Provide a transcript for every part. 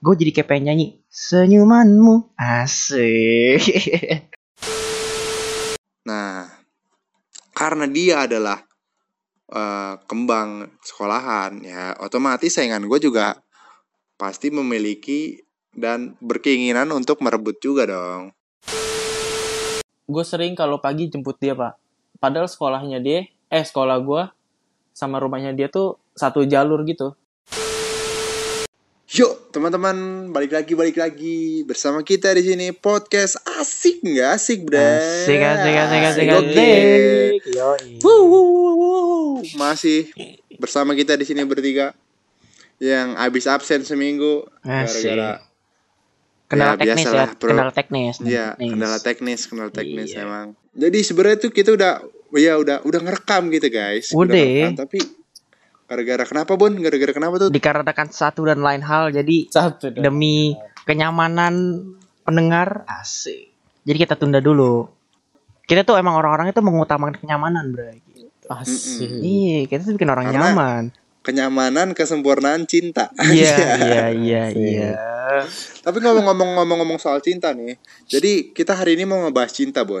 gue jadi kayak pengen nyanyi senyumanmu. Asik. Nah, karena dia adalah eh, kembang sekolahan, ya otomatis saingan gue juga pasti memiliki dan berkeinginan untuk merebut juga dong. gue sering kalau pagi jemput dia pak. Padahal sekolahnya dia eh sekolah gue sama rumahnya dia tuh satu jalur gitu Yuk, teman-teman, balik lagi, balik lagi bersama kita di sini podcast asik nggak asik, bre? asik asik asik asik asik wuh. Masih bersama kita di sini bertiga yang habis absen seminggu gara-gara kendala Ya, teknis ya bro. kendala teknis ya kendala teknis, kendala teknis Iya. emang. Jadi sebenarnya tuh kita udah ya udah udah ngerekam gitu, guys. Udah. ngerekam, tapi gara-gara kenapa, Bon? Gara-gara kenapa tuh? dikarenakan satu dan lain hal jadi satu demi kenyamanan pendengar asik jadi kita tunda dulu kita tuh emang orang-orang itu mengutamakan kenyamanan bro asik iya kita tuh bikin orang Karena- nyaman Kenyamanan, kesempurnaan cinta. iya iya iya iya Tapi ngomong-ngomong ngomong-ngomong soal cinta nih. Jadi kita hari ini mau ngebahas cinta, Bon.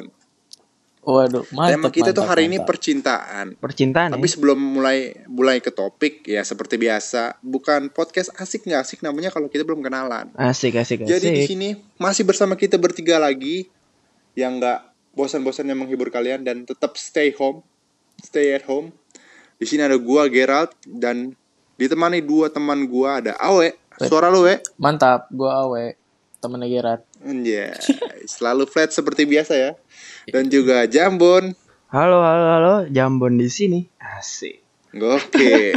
Waduh mantap Tema kita tuh mantap, hari ini mantap. percintaan. percintaan Tapi ya sebelum mulai mulai ke topik ya seperti biasa, bukan podcast asik nggak asik namanya kalau kita belum kenalan. asik asik asik Jadi di sini masih bersama kita bertiga lagi yang nggak bosan-bosannya menghibur kalian dan tetap stay home, stay at home. Di sini ada gua Gerald dan ditemani dua teman gua ada Awe. Suara lu, We. mantap gue awe temennya Gerard Anjay, selalu flat seperti biasa ya. Dan juga Jambon. halo halo halo jambon di sini. Asik. Oke,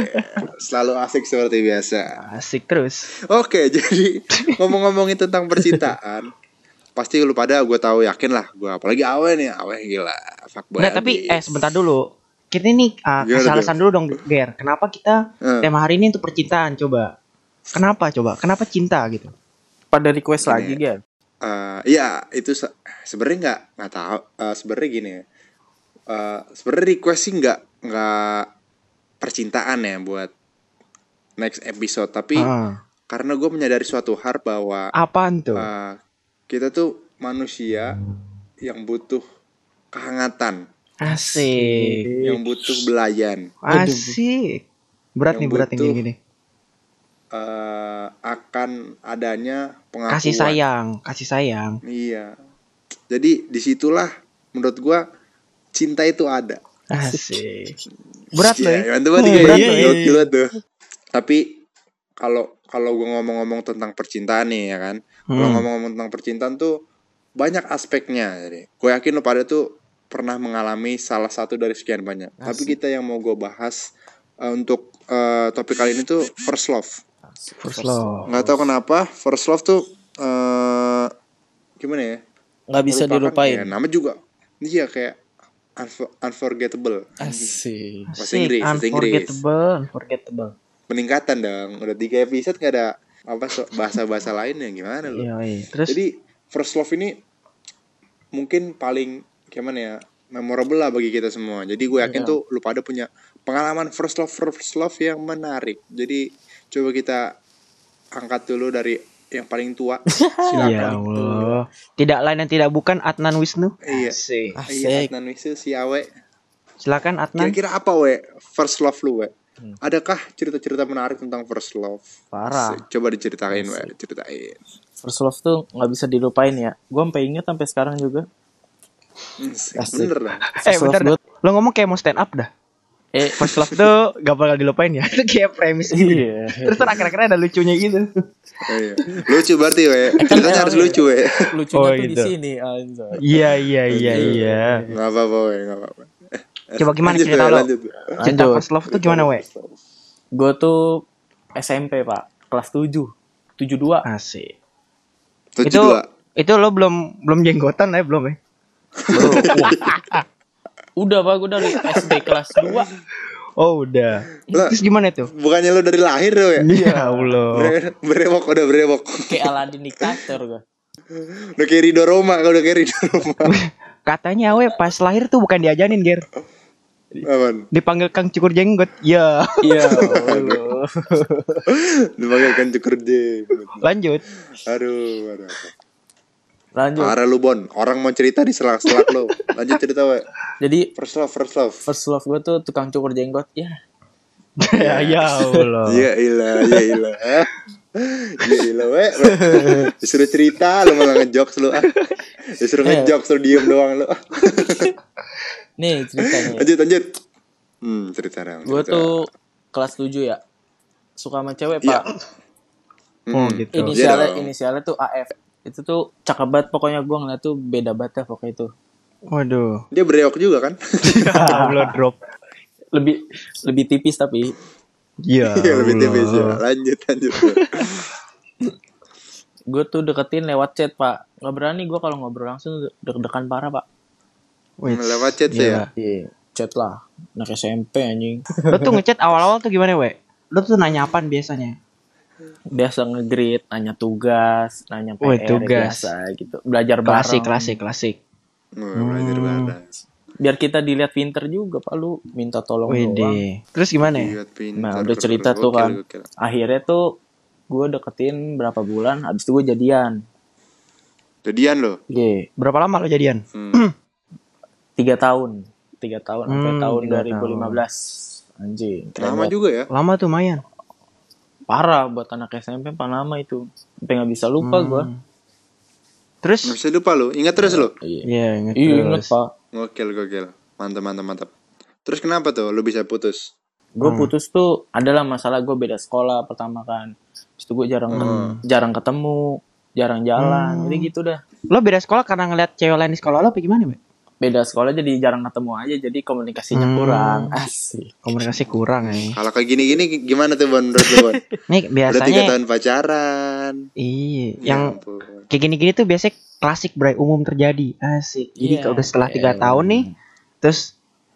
selalu asik seperti biasa. asik terus. Oke, jadi ngomong-ngomongin tentang percintaan, pasti lu pada gue tahu yakin lah, gue apalagi Awe nih, Awe gila, fuckboy Nggak, tapi eh sebentar dulu. Kita ini uh, kasih alasan dulu dong Ger. Kenapa kita Eh. tema hari ini untuk percintaan coba? Kenapa coba? Kenapa cinta gitu? Pada request Gini. lagi Ger Eh, iya itu se- sebenarnya nggak nggak tahu. Eh, sebenarnya gini ya. Eh, sebenarnya request sih nggak nggak percintaan ya buat next episode. Tapi Ah. karena gue menyadari suatu hal bahwa apaan tuh? eh, kita tuh manusia yang butuh kehangatan. Asik. Yang butuh belayan. Asik. Berat Yang nih berat nih butuh gini eh, akan adanya pengakuan kasih sayang kasih sayang iya jadi di situlah menurut gua cinta itu ada asik berat loh ya Iya, mantap banget ya. Berat Iya, ya. gokil banget tuh. Tapi kalau kalau gue ngomong-ngomong tentang percintaan nih ya kan, kalau Hmm. ngomong-ngomong tentang percintaan tuh banyak aspeknya. Jadi, gue yakin lo pada tuh pernah mengalami salah satu dari sekian banyak. Tapi kita yang mau gue bahas eh, untuk eh, topik kali ini tuh first love. First love Nggak tahu kenapa first love tuh eh gimana ya? nggak bisa dilupain Ya, nama juga. Iya kayak unfor- unforgettable. asik Bahasa asik Inggris, bahasa Inggris. unforgettable unforgettable peningkatan dong udah tiga episode gak ada apa so, bahasa-bahasa lain ya gimana lo iya iya terus jadi first love ini mungkin paling gimana ya memorable lah bagi kita semua jadi gue yakin Iya. tuh lu pada punya pengalaman first love first love yang menarik jadi coba kita angkat dulu dari yang paling tua. Ya silakan Allah. Tidak lain dan tidak bukan Adnan Wisnu. Iya. asik. Iya asik. Adnan Wisu si Awe. Silakan Adnan. Kira-kira apa we first love lu we Hmm. adakah cerita-cerita menarik tentang first love? Parah. Asik. coba diceritain we ceritain first love tuh nggak bisa dilupain ya. Gue sampai inget sampai sekarang juga. Asik. Asik. bener eh gua- dah. lo ngomong kayak mau stand up dah eh first love tuh gak bakal dilupain ya itu kayak premis gitu iya terus ntar akhir-akhirnya ada lucunya gitu Oh, iya. Lucu berarti we. Ceritanya harus lucu we. lucunya Oh, tuh di gitu. sini anjay. iya iya iya iya Enggak apa-apa we, enggak apa-apa. coba gimana Lanjut, cerita we, lo lanjut. cinta Lanjut. first love tuh gimana we gue tuh SMP pak kelas 7 72 asik Tujuh itu dua. itu lo belum belum jenggotan ya belum ya udah pak gue dari SD kelas 2 oh udah Lah. terus gimana tuh Bukannya lu dari lahir we. ya Allah Bre- Brewok udah brewok. kayak Aladin diktator gue Udah kayak Rido Roma, udah kayak Rido Roma. katanya awe pas lahir tuh bukan diajanin ger Apaan? Dipanggil Kang Cukur Jenggot. Ya. Iya, Allah. Dipanggil kan cukur deh. Lanjut. Aduh, aduh. Lanjut. Parah lu Bon, orang mau cerita di selak-selak lu. Lanjut cerita we. Jadi First love, first love. first love gue tuh tukang cukur jenggot. Ya, ya, ya Allah. Iya ilah, iya ilah. Iya ilah we. Disuruh cerita lu malah ngejokes lu. ah. Disuruh Iya. ngejokes lu diem doang lu. nih ceritanya. Lanjut, lanjut. Hmm, cerita dong. gue cerita. tuh kelas 7 ya. Suka sama cewek, Iya. Pak. Oh, Hmm. gitu. Inisialnya Iya dong. inisialnya tuh AF. Itu tuh cakep banget pokoknya gue ngeliat tuh beda banget dah pokoknya itu. Waduh. Dia bereok juga kan? Allah drop. Lebih lebih tipis tapi Ya. Iya lebih tipis ya. Lanjut, lanjut. gue tuh deketin lewat chat, Pak. Nggak berani gue kalau ngobrol langsung deg-degan parah, Pak. Wih, Lewat chat sih ya. Iya, chat lah. Anak SMP anjing. Lo tuh ngechat awal-awal tuh gimana, we? Lo tuh nanya apaan biasanya? Biasa nge-greet, nanya tugas, nanya PR Wih, tugas. biasa gitu. Belajar Klasik, bareng. klasik, klasik. Oh, belajar bareng. Biar kita dilihat pinter juga, Pak. Lu minta tolong doang. Wede. Terus gimana ya? Nah, udah cerita tuh kan. gokil. Akhirnya tuh gue deketin berapa bulan, habis itu gue jadian. Jadian lo. Iya, Berapa lama lo jadian? Hmm. tiga tahun. Tiga tahun sampai Hmm, tahun tiga 2015. Anjing, Lama juga ya. Lama tuh lumayan. Parah buat anak SMP, apa lama itu. Sampai gak bisa lupa Hmm. gue. Terus? Nggak bisa lupa lo. Ingat terus lo. Iya, Iya, inget Iya, terus. inget, Pak. Gokil, gokil. Mantap, mantap, mantap. Terus kenapa tuh lo bisa putus? Gue Hmm. putus tuh adalah masalah gue beda sekolah pertama kan. Terus gue jarang Hmm. jarang ketemu, jarang jalan, Hmm. jadi gitu dah. Lo beda sekolah karena ngeliat cewek lain di sekolah lo apa gimana, we? Beda sekolah jadi jarang ketemu aja, jadi komunikasinya Hmm. kurang. Asik. Komunikasi kurang ya. Kalau kayak gini-gini gimana tuh Bon? Menurut Bon? Nih Udah tiga biasanya tahun pacaran. iya, Ya yang ampun. kayak gini-gini tuh biasanya klasik bray umum terjadi. Asik. Jadi Iya. kalau udah setelah tiga Iya. tahun nih, terus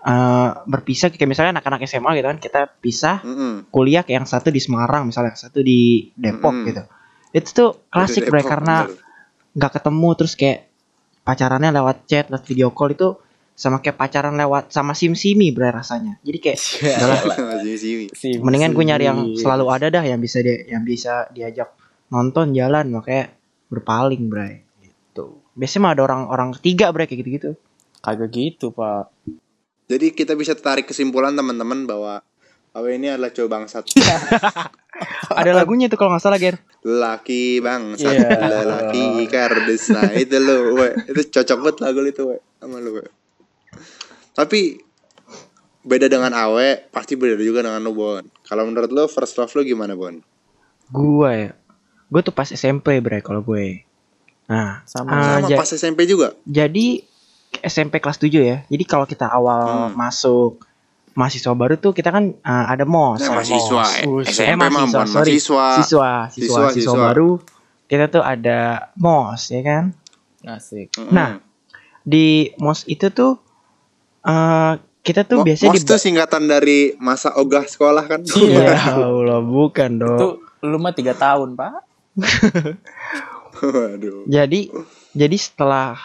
eh, berpisah kayak misalnya anak-anak SMA gitu kan, kita pisah Mm-mm. kuliah kayak yang satu di Semarang misalnya, yang satu di Depok Mm-mm. gitu. Itu tuh klasik bray Depok, karena bener. nggak ketemu terus kayak pacarannya lewat chat, lewat video call itu sama kayak pacaran lewat sama sim simi bray rasanya. Jadi kayak udahlah, sini. Sim- mendingan gue nyari yang selalu ada dah yang bisa dia yang bisa diajak nonton jalan makanya berpaling bray gitu biasanya mah ada orang-orang ketiga bray kayak gitu-gitu Kagak gitu, Pak. Jadi kita bisa tarik kesimpulan teman-teman bahwa Awe ini adalah cowok bangsat. ada lagunya tuh kalau nggak salah Ger Laki bangsat, Iya. lelaki kardus. Nah, itu lo, we. Itu cocok banget lagu itu, we. Sama lu, we. Tapi beda dengan Awe, pasti beda juga dengan lu, Bon. Kalau menurut lo first love lo gimana, Bon? gue ya gue tuh pas SMP bray kalau gue nah Sama. ah, Sama pas SMP juga. jadi SMP kelas 7 ya jadi kalau kita awal Hmm. masuk mahasiswa baru tuh kita kan ah, ada mos Nah, ada mahasiswa, mos. eh, Eh, SMP mah, mahasiswa, sorry. mahasiswa. siswa siswa Siswa, siswa, siswa. baru kita tuh ada mos ya kan Asik. Nah, di mos itu tuh eh kita tuh Mo- biasanya Mos di tuh singkatan dari masa ogah sekolah kan? Ya Allah, bukan dong. Itu lu mah tiga tahun, Pak. Waduh. Jadi jadi setelah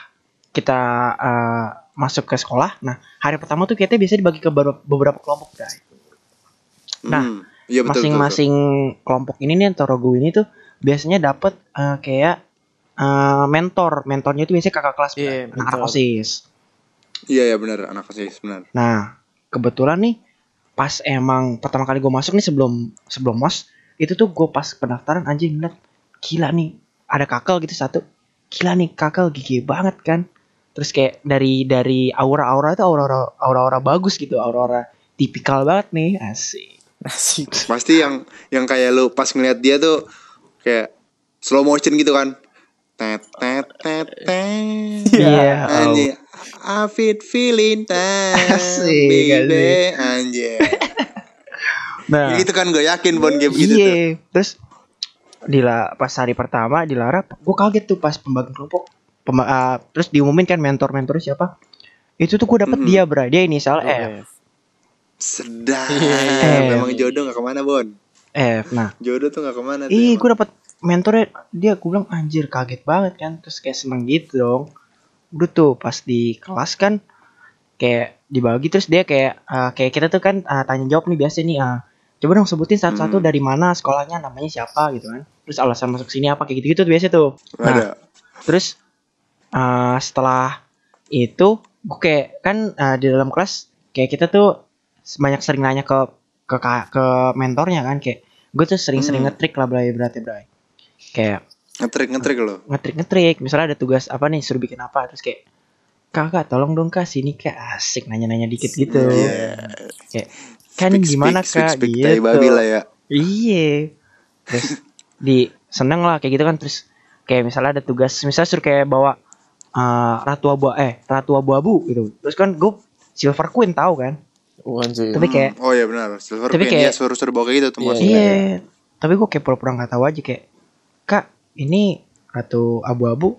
kita eh, masuk ke sekolah, nah hari pertama tuh kita biasanya dibagi ke beberapa, kelompok, guys. Nah, Hmm, iya betul, betul, Masing-masing kelompok ini nih antara gue ini tuh biasanya dapet eh, kayak eh, mentor. Mentornya itu biasanya kakak kelas, Iya, Bray. anak mentor. OSIS. Iya, iya benar, anak osis benar. Nah, kebetulan nih pas emang pertama kali gue masuk nih sebelum sebelum mos itu tuh gue pas pendaftaran anjing ngeliat gila nih ada kakel gitu satu gila nih kakel gigi banget kan terus kayak dari dari aura-aura itu aura-aura aura-aura bagus gitu aura-aura tipikal banget nih asik Asik. Pasti yang yang kayak lu pas ngeliat dia tuh kayak slow motion gitu kan. Tet tet tet tet. Iya, Anjir. I fit feeling Asik, baby. Anjir. nah Gitu kan gue yakin Bon game gitu tuh. iya terus dila pas hari pertama dilarang gue kaget tuh pas pembagian kelompok Pemba- ah, terus diumumin kan mentor-mentor siapa itu tuh gue dapet Mhm. dia bra dia inisial F F. Sedap. Iya. Memang jodoh gak ke mana Bon. F nah Jodoh tuh gak ke mana tuh. Ih, gue dapet mentornya dia gue bilang anjir kaget banget kan terus kayak seneng gitu dong udah tuh pas di kelas kan kayak dibagi terus dia kayak eh, kayak kita tuh kan eh, tanya jawab nih biasa nih ah coba dong sebutin satu-satu Hmm. dari mana sekolahnya namanya siapa gitu kan terus alasan masuk sini apa kayak gitu-gitu tuh biasa tuh Nah, Ada. terus eh, setelah itu gue kayak kan eh, di dalam kelas kayak kita tuh banyak sering nanya ke ke ke mentornya kan kayak gue tuh sering-sering Hmm. ngetrik lah Bray berarti Bray kayak Ngetrik ngetrik lo. ngetrik ngetrik misalnya ada tugas apa nih suruh bikin apa terus kayak kakak tolong dong kak sini kak asik nanya-nanya dikit gitu Iya. kayak kan Speak, gimana speak, kak speak, speak, gitu lah ya. iya terus di seneng lah kayak gitu kan terus kayak misalnya ada tugas misalnya suruh kayak bawa eh, ratu abu eh ratu abu-abu gitu. Terus kan gue silver queen tahu kan? Wah, anjir. tapi kayak Hmm, Oh iya benar. Silver Tapi Queen. kayak- ya suruh-suruh bawa kayak gitu tuh Iya, iya. Tapi gue kayak pura-pura nggak tahu aja kayak kak ini ratu abu-abu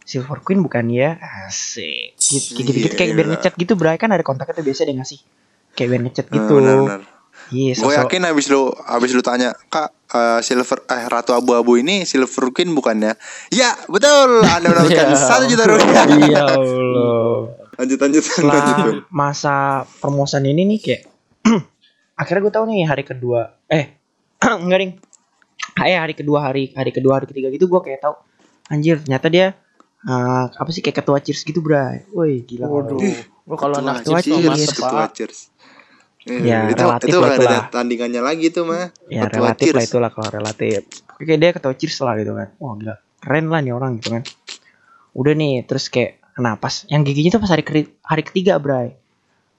silver queen bukan ya? Asik. Gitu gitu, gitu kayak biar Iya. ngechat gitu bray. Kan ada kontaknya tuh biasa dia ngasih kayak biar ngechat gitu. Hmm, benar-benar. Iya Gue yakin abis lu abis lu tanya kak eh, silver eh ratu abu-abu ini silver queen bukannya? Ya betul. Anda mendapatkan Iya. satu juta rupiah. iya Allah Lanjut lanjut lanjut. setelah lanjut. masa permosan ini nih kayak akhirnya gue tahu nih hari kedua eh enggak ding eh hari kedua hari hari kedua hari ketiga gitu gue kayak tahu anjir ternyata dia eh, apa sih kayak ketua cheers gitu bray woi gila Waduh. Waduh. Gua kalau Ketua anak Ketua cheers ketua cheers. Ya, itu relatif itu lah ada itulah. tandingannya lagi tuh mah. ya Ketua relatif lah itulah kalau relatif oke dia ketua cheers lah gitu kan wah gila keren lah nih orang gitu kan udah nih terus kayak pas yang giginya tuh pas hari ke- hari ketiga bray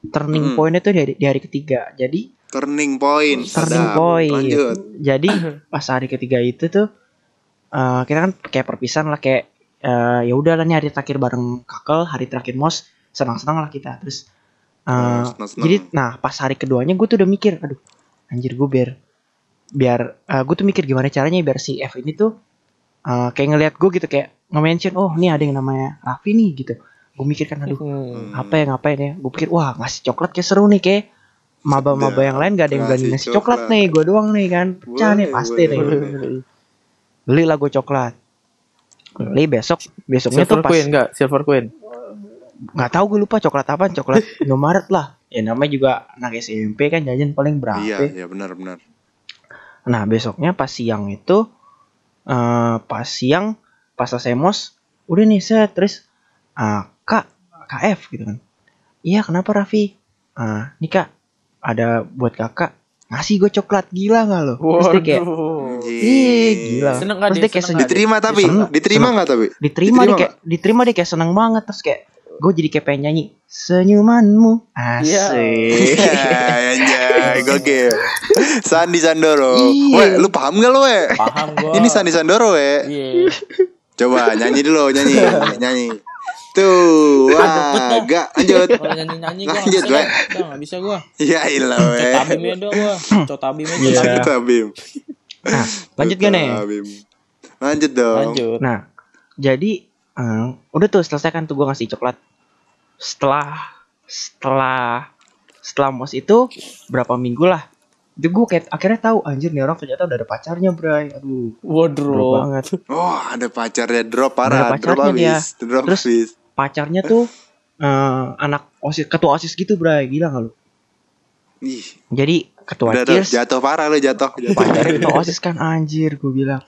turning Hmm. pointnya tuh di, di hari ketiga jadi Turning point. turning Sadap. point Lanjut. jadi pas hari ketiga itu tuh eh, kita kan kayak perpisahan lah kayak eh, ya udah lah nih hari terakhir bareng kakel hari terakhir mos senang-senang lah kita terus eh, senang-senang. jadi nah pas hari keduanya gue tuh udah mikir aduh anjir gue biar biar gue tuh mikir gimana caranya biar si F ini tuh eh, kayak ngelihat gue gitu kayak nge-mention oh nih ada yang namanya Raffi nih gitu gue mikir kan aduh Hmm. apa ya ngapain ya gue pikir wah ngasih coklat kayak seru nih kayak maba-maba yang lain gak ada yang berani Ngasih coklat, coklat. nih gue doang nih kan pecah nih pasti boleh, nih boleh. beli lah gue coklat beli besok besoknya tuh Silver pas Queen enggak? Silver Queen. Nggak tahu gue lupa coklat apa coklat Indomaret lah ya namanya juga anak SMP kan jajan paling berapa Iya, iya benar benar. nah besoknya pas siang itu eh pas siang pas selesai mos udah nih set terus ah, kak KF gitu kan iya kenapa Raffi ah nih kak ada buat kakak ngasih gue coklat gila nggak lo terus dia kayak. Iya gila. Seneng Terus dia? dia kayak Seneng. Diterima tapi, Seneng. diterima Seneng. nggak tapi? Diterima, Diterima dia kayak diterima dia kayak seneng banget terus kayak gue jadi kayak pengen nyanyi senyumanmu asik. Anjay, gokil. Sandi Sandoro. Iya. Weh, lu paham gak lu, we? Paham gua. Ini Sandi Sandoro, we. Iya. Coba nyanyi dulu, nyanyi, nyanyi. Tuh, wah, gak lanjut. Kalau nyanyi-nyanyi gua Lanjut. Udah nggak bisa gua. Ya ilah, we. Cotabim ya dah gua. Cotabim. Iya. Nah lanjut gak nih? Lanjut dong. Lanjut. Nah jadi eh, udah tuh selesai kan tuh gue ngasih coklat. Setelah setelah setelah mos itu berapa minggu lah itu gue kayak akhirnya tahu anjir nih orang ternyata udah ada pacarnya bray aduh Waduh. banget Oh, ada pacarnya drop parah, Ada drop pacarnya habis, drop Terus- habis. pacarnya tuh eh, anak osis ketua osis gitu bray gila gak lu Ih, jadi ketua udah, cheers jatuh parah lu jatuh. Jatuh, pacarnya ketua osis kan anjir gue bilang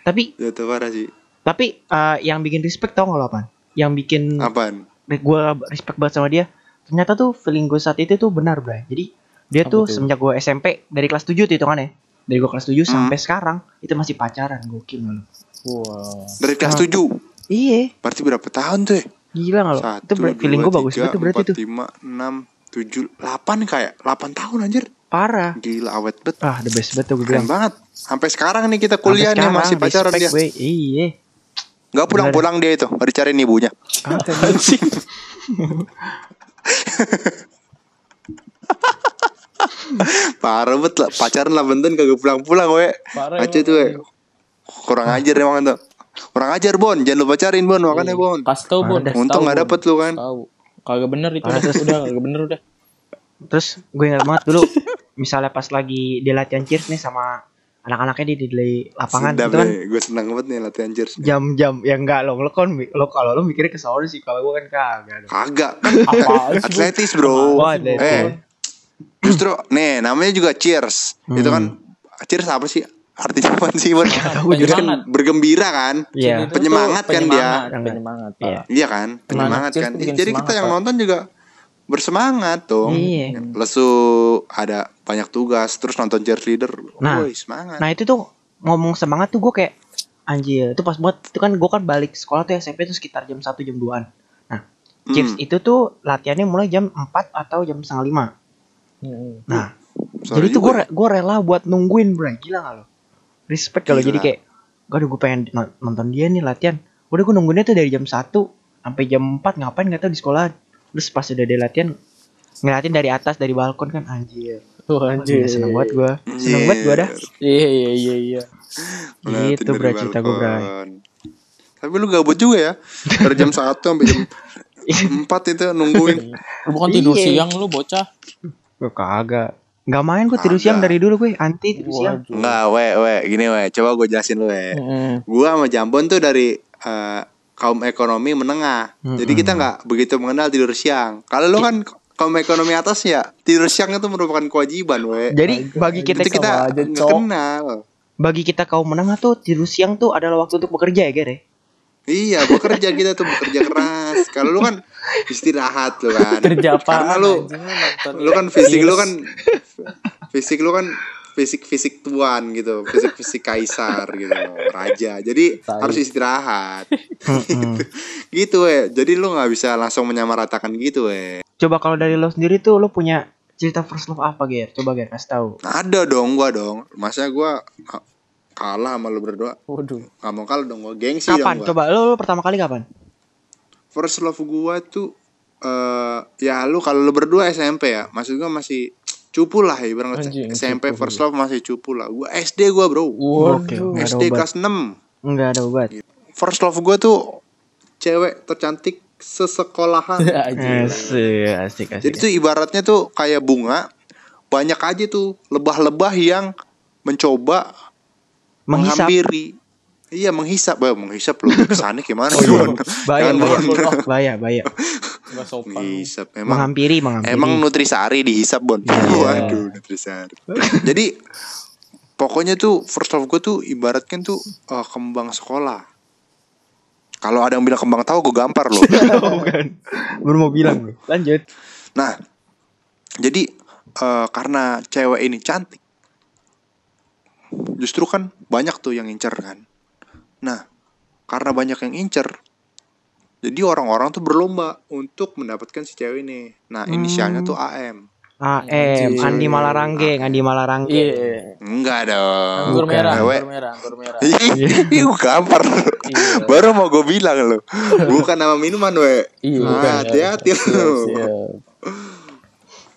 tapi jatuh parah sih. tapi eh, yang bikin respect tau gak lo apaan yang bikin Apaan? Gue respect banget sama dia ternyata tuh feeling gue saat itu tuh benar bray jadi dia Apa tuh tuh? semenjak gue SMP dari kelas 7 tuh hitungannya dari gue kelas 7 Hmm. sampai sekarang itu masih pacaran gokil gak lo Wow. Dari kelas Ah. 7. iya Berarti berapa tahun tuh ya? gila gak lo itu ber- feeling gue bagus banget tuh berarti tuh 5, 6, 7, 8 kayak 8 tahun anjir. parah Gila awet bet. ah the best banget tuh gue Keren bilang banget. Sampai sekarang nih kita Sampai kuliah nih sekarang, masih pacaran respect, dia. gue. iya Gak pulang-pulang dia itu. Baru dicariin ibunya. Kagak, Parah bet lah. Pacaran lah benten kagak pulang-pulang we. Parah Aja tuh we. Kurang ajar emang tuh. Kurang ajar Bon. Jangan lu pacarin Bon. Makanya Iya. Bon. Kasih tau Bon. Untung gak dapet lu kan. Tahu. Kagak bener itu udah kagak bener udah. terus gue ingat banget dulu misalnya pas lagi dia latihan cheers nih sama anak-anaknya di di lapangan Sedap gitu kan nih, gue seneng banget nih latihan cheers. jam-jam ya enggak lo lo kan lo kalau lo mikirnya ke sono sih kalau gue kan kagak. Kagak, kan sih, atletis bro. Oh, atletis. Eh, justru nih namanya juga cheers. Itu kan Hmm. cheers apa sih? Artinya apa sih? Ber Tahu juga. kan bergembira kan? Iya. Itu tuh Penyemangat kan dia. penyemangat, penyemangat Pak. Iya. Iya kan? Penyemangat cheers kan. Jadi kita yang nonton juga bersemangat dong. Iya. Lesu ada banyak tugas terus nonton cheerleader. Nah. Woi, semangat. Nah itu tuh ngomong semangat tuh gue kayak anjir itu pas buat itu kan gue kan balik sekolah tuh SMP tuh sekitar jam 1 jam 2an. Nah, Hmm. Chips itu tuh latihannya mulai jam 4 atau jam setengah lima. Hmm. Nah, Sorry jadi tuh gue gue rela buat nungguin bro, gila gak lo? Respect kalau jadi kayak, aduh gue pengen no- nonton dia nih latihan. Udah gue nungguinnya tuh dari jam 1 sampai jam 4 ngapain gak tau di sekolah. Terus pas udah dia latihan ngeliatin dari atas dari balkon kan anjir. Tuh Wah, anjir. gila, seneng banget gue. Seneng banget gue dah. Iya iya iya iya. Gitu bro cerita gue bro. Tapi lu gabut juga ya. Dari jam 1 sampai jam 4 itu nungguin. Lu bukan tidur Iya. siang lu bocah. Gue kagak. Gak main gue tidur siang dari dulu gue anti tidur siang. Waduh. Enggak, we, we, gini we. Coba gue jelasin lu we. Mm-mm. Gua sama Jambon tuh dari eh, kaum ekonomi menengah. Jadi kita nggak begitu mengenal tidur siang. Kalau lu kan kaum ekonomi atas ya, tidur siang itu merupakan kewajiban, we. Jadi bagi kita itu kita nggak kenal. bagi kita kaum menengah tuh tidur siang tuh adalah waktu untuk bekerja ya Ger ya? Iya, bekerja kita tuh bekerja keras. Kalau lu kan istirahat lu kan. Kerja apa? Karena lu lu kan fisik lu kan fisik lu kan fisik fisik tuan gitu, fisik fisik kaisar gitu, raja. Jadi harus istirahat. Mm-mm. gitu we. Jadi lu nggak bisa langsung menyamaratakan gitu we. Coba kalau dari lo sendiri tuh lo punya cerita first love apa Ger? Coba Ger kasih tahu. Ada dong gua dong. Masa gua ka- kalah sama lu berdua? Waduh. Gak mau kalah dong gua. Gengsi Kapan? dong gua. Coba lo, lo pertama kali kapan? First love gua tuh eh ya lu kalau lu berdua SMP ya. Maksud gua masih cupu lah ya ibarat Anjing, SMP cupu. first love masih cupu lah. Gua SD gua, Bro. Nggak ada SD obat. kelas 6. Enggak ada obat. First love gua tuh cewek tercantik sesekolahan. Asik, asik, asik. Jadi tuh ibaratnya tuh kayak bunga banyak aja tuh lebah-lebah yang mencoba menghisap. menghampiri. Iya menghisap, bah, menghisap lu kesannya gimana? Oh, iya. Bahaya, bahaya, Bon. bahaya, bahaya. Gak sopan. Menghisap emang Menghampiri, menghampiri. emang nutrisari dihisap bon. Iya. Waduh nutrisari. Jadi pokoknya tuh first love gue tuh ibaratkan tuh eh, kembang sekolah. Kalau ada yang bilang kembang tahu gue gampar loh. Bukan. Baru mau bilang. Lanjut. Nah, jadi eh, karena cewek ini cantik, justru kan banyak tuh yang incer kan. Nah, karena banyak yang incer, jadi orang-orang tuh berlomba untuk mendapatkan si cewek ini. Nah, inisialnya tuh AM. AM, Anjir. Andi Malarangge, Andi Malarangge. Iya. Enggak dong. Anggur merah, anggur merah, anggur merah. Ih, gue gampar. Iya. Baru mau gue bilang lo. Bukan nama minuman, we. Iya, Ah, bukan. hati-hati lo.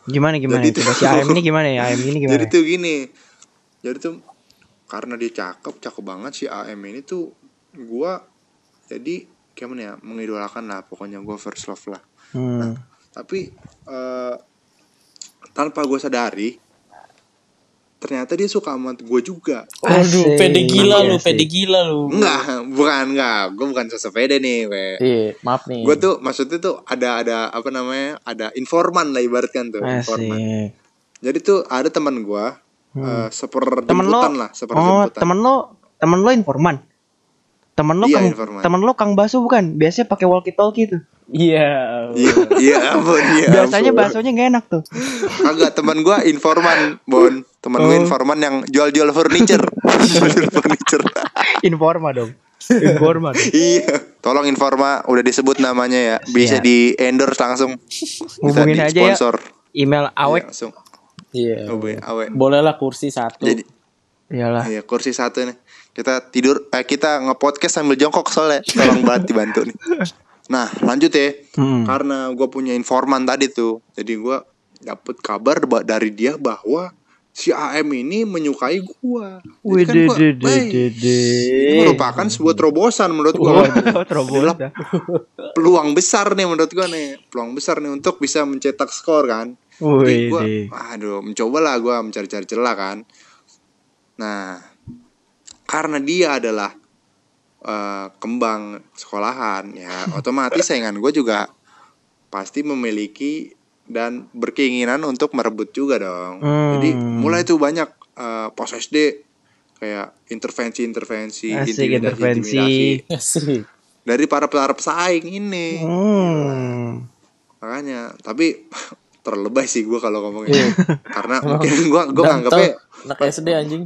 Gimana gimana? Jadi Coba tuh- si AM ini gimana ya? AM ini gimana? Jadi tuh gini. Jadi tuh karena dia cakep, cakep banget si AM ini tuh gua jadi gimana ya mengidolakan lah pokoknya gua first love lah. Hmm. Tapi eh tanpa gua sadari ternyata dia suka sama gue juga. Aduh, Asik. pede gila lu, pede gila lu. Enggak, bukan enggak. Gue bukan sosok pede nih, we. Iya, maaf nih. Gue tuh maksudnya tuh ada ada apa namanya? Ada informan lah ibaratkan tuh, informan. Asik. Jadi tuh ada teman gua Hmm. eh seper Temen lo, jemputan lah, seper oh temen lo, temen lo informan. Temen lo Iya, kang, informan. temen lo kang Basu bukan? Biasanya pakai walkie talkie tuh. Iya. Iya, iya ampun, iya. Biasanya baksonya gak enak tuh. Kagak teman gua informan, Bon. Teman gua Oh. informan yang jual-jual furniture. Jual-jual furniture. Informa dong. Informa. dong. iya. Tolong Informa udah disebut namanya ya. Bisa Siap. di endorse langsung. Kita Hubungin di aja ya. sponsor. Email Iya, awek. langsung. Iya. Awe. Boleh lah kursi satu. Jadi Iyalah. iya kursi satu nih. Kita tidur eh, kita nge-podcast sambil jongkok soalnya. Tolong banget dibantu nih. Nah, lanjut ya. Hmm. Karena gue punya informan tadi tuh, jadi gue dapet kabar ba- dari dia bahwa si AM ini menyukai gue. Wih, kan gua, de, de, "Wey, de, de. ini merupakan sebuah terobosan menurut gue. Oh, terobos dah. Peluang besar nih menurut gue nih, peluang besar nih untuk bisa mencetak skor kan. Wih, gue, de. aduh, mencoba lah gue mencari-cari celah kan. Nah, karena dia adalah eh, kembang sekolahan ya otomatis saingan gue juga pasti memiliki dan berkeinginan untuk merebut juga dong Hmm. jadi mulai tuh banyak eh, pos SD kayak intervensi-intervensi intimidasi- intervensi. intimidasi dari para para pesaing ini Hmm. makanya tapi terlebay sih gue kalau ngomongin Iya. karena mungkin gue gue tau, anak SD anjing.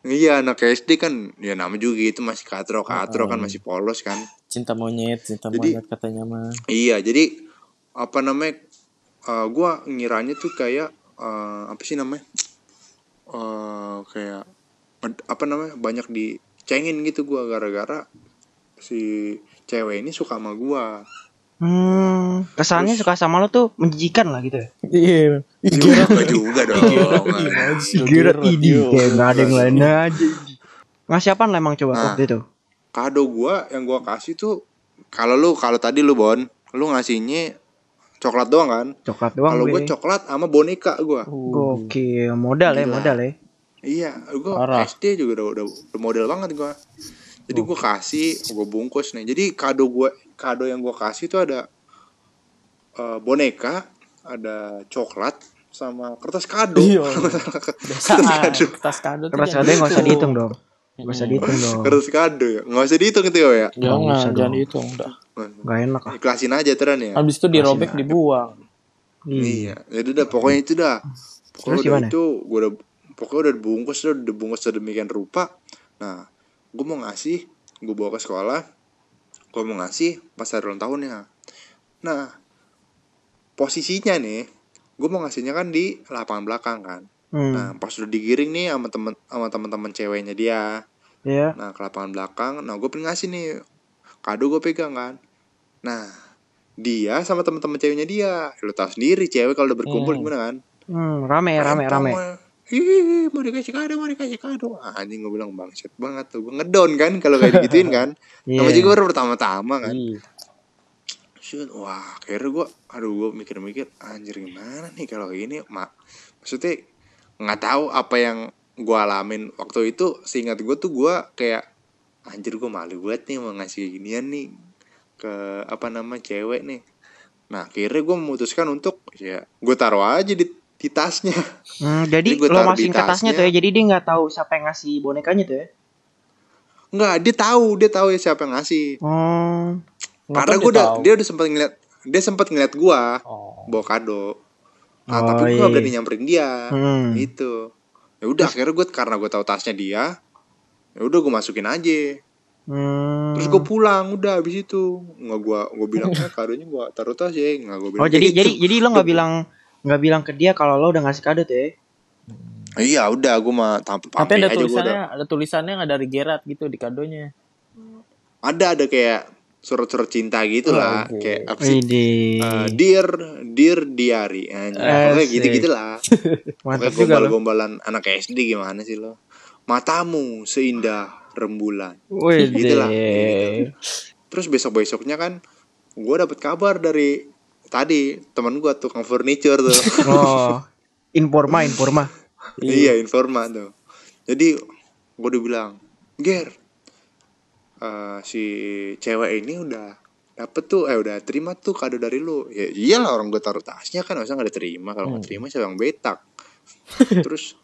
Iya anak SD kan ya nama juga gitu masih katro katro kan masih polos kan. Cinta monyet, cinta Jadi- monyet katanya mah. iya jadi apa namanya eh gue ngiranya tuh kayak eh, apa sih namanya eh kayak apa namanya banyak dicengin gitu gue gara-gara si cewek ini suka sama gue Hmm. Kesannya Terus- suka sama lo tuh menjijikan lah gitu ya. Iya. Enggak juga dong Kira ini kayak nggak ada yang lain aja. Ngasih apaan lah emang coba Nah. waktu itu? kado gua yang gua kasih tuh kalau lu kalau tadi lu Bon lu ngasihnya coklat doang kan Coklat doang kalau gue. gua coklat sama boneka gua Gokil, modal ya, modal ya. iya gua Parah. SD juga udah, udah, udah model banget gua jadi gua kasih gua bungkus nih jadi kado gua kado yang gua kasih tuh ada eh, boneka ada coklat sama kertas kado Iya. Biasaan. kado. Kertas kado jangan ada nggak usah gitu. dihitung dong. Nggak usah dihitung dong. kertas kado ya nggak usah dihitung itu ya Nggak Jangan, jangan dihitung dah. Nggak enak ah. ikhlasin aja teran ya Habis itu dirobek dibuang. Iya, jadi udah pokoknya itu dah. Pokoknya udah itu gue udah pokoknya udah dibungkus udah dibungkus sedemikian rupa. Nah, gue mau ngasih, gue bawa ke sekolah, gue mau ngasih pas hari ulang tahunnya. Nah, posisinya nih, gue mau ngasihnya kan di lapangan belakang kan. Hmm. Nah, pas udah digiring nih sama temen sama teman-teman ceweknya dia. Ya. Nah, ke lapangan belakang, nah gue pengen ngasih nih kado gue pegang kan. Nah, dia sama teman-teman ceweknya dia, lo tau sendiri cewek kalau udah berkumpul Hmm. gimana kan? Hmm, rame rame Rempong, rame. Ih, mau dikasih kado, mau dikasih kado. Anjing gue bilang bangset banget tuh. Gue ngedon kan kalau kayak digituin kan. Iya. Nama juga baru pertama-tama kan. Iya. Shoot, wah, akhirnya gue, aduh gue mikir-mikir, anjir gimana nih kalau gini, mak, maksudnya nggak tahu apa yang gue alamin waktu itu. Seingat gue tuh gue kayak, anjir gue malu banget nih mau ngasih ginian nih ke apa nama cewek nih. Nah, akhirnya gue memutuskan untuk ya gue taruh aja di, di tasnya. Hmm, jadi Jadi gua lo masukin ke tasnya tuh ya. Jadi dia nggak tahu siapa yang ngasih bonekanya tuh ya. Enggak, dia tahu, dia tahu ya siapa yang ngasih. Oh. Karena gue udah, tahu? dia udah sempat ngeliat, dia sempat ngeliat gue Oh. bawa kado. Oh, Nah, tapi gue gak iya. berani nyamperin dia. Hmm. Gitu. Ya udah akhirnya gue karena gue tahu tasnya dia, ya udah gue masukin aja. Hmm. Terus gue pulang udah habis itu. Nggak gue gue bilang eh kadonya gue taruh tas ya, nggak gue bilang. Oh jadi gitu. jadi jadi lo nggak bilang nggak bilang ke dia kalau lo udah ngasih kado tuh ya? Iya udah gue mah tam Tapi ada aja gua tulisannya, udah. ada tulisannya nggak dari Gerard gitu di kadonya. Ada ada kayak surat-surat cinta gitu Oh, lah, oke. kayak apa sih? Eh, dear dear diary, Asik. gitu gitulah. Mantap Pokoknya juga lo. gombal-gombalan anak SD gimana sih lo? Matamu seindah rembulan. Widih. Gitu lah, gitu. Terus besok-besoknya kan gue dapet kabar dari tadi teman gue tukang furniture tuh. Oh. Informa informa. iya, informa tuh. Jadi gue udah bilang, "Ger, eh, si cewek ini udah dapet tuh eh udah terima tuh kado dari lu ya iyalah orang gue taruh tasnya kan masa nggak diterima kalau nggak Hmm. terima siapa yang betak terus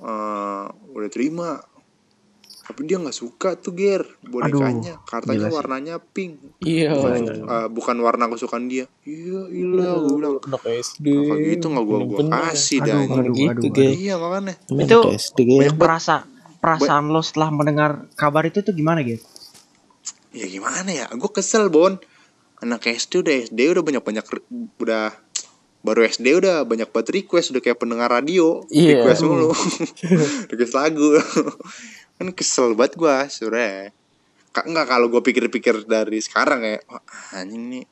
eh, udah terima tapi dia nggak suka tuh ger bonekanya. Kartanya gila sih. warnanya pink. Iya. bukan, eh, bukan warna kesukaan dia. Iya iya gue bilang. Anak SD. kalau gitu nggak gue gue kasih Aduh, dah. aduh, Gitu, aduh, iya makanya. Itu banyak Perasa perasaan lo setelah mendengar kabar itu tuh gimana gitu? ya gimana ya? Gue kesel bon. Anak SD udah SD udah banyak banyak udah baru SD udah banyak banget request udah kayak pendengar radio. Iya. request mulu. Request lagu kan kesel banget gue sore enggak kalau gue pikir-pikir dari sekarang ya wah, anjing nih.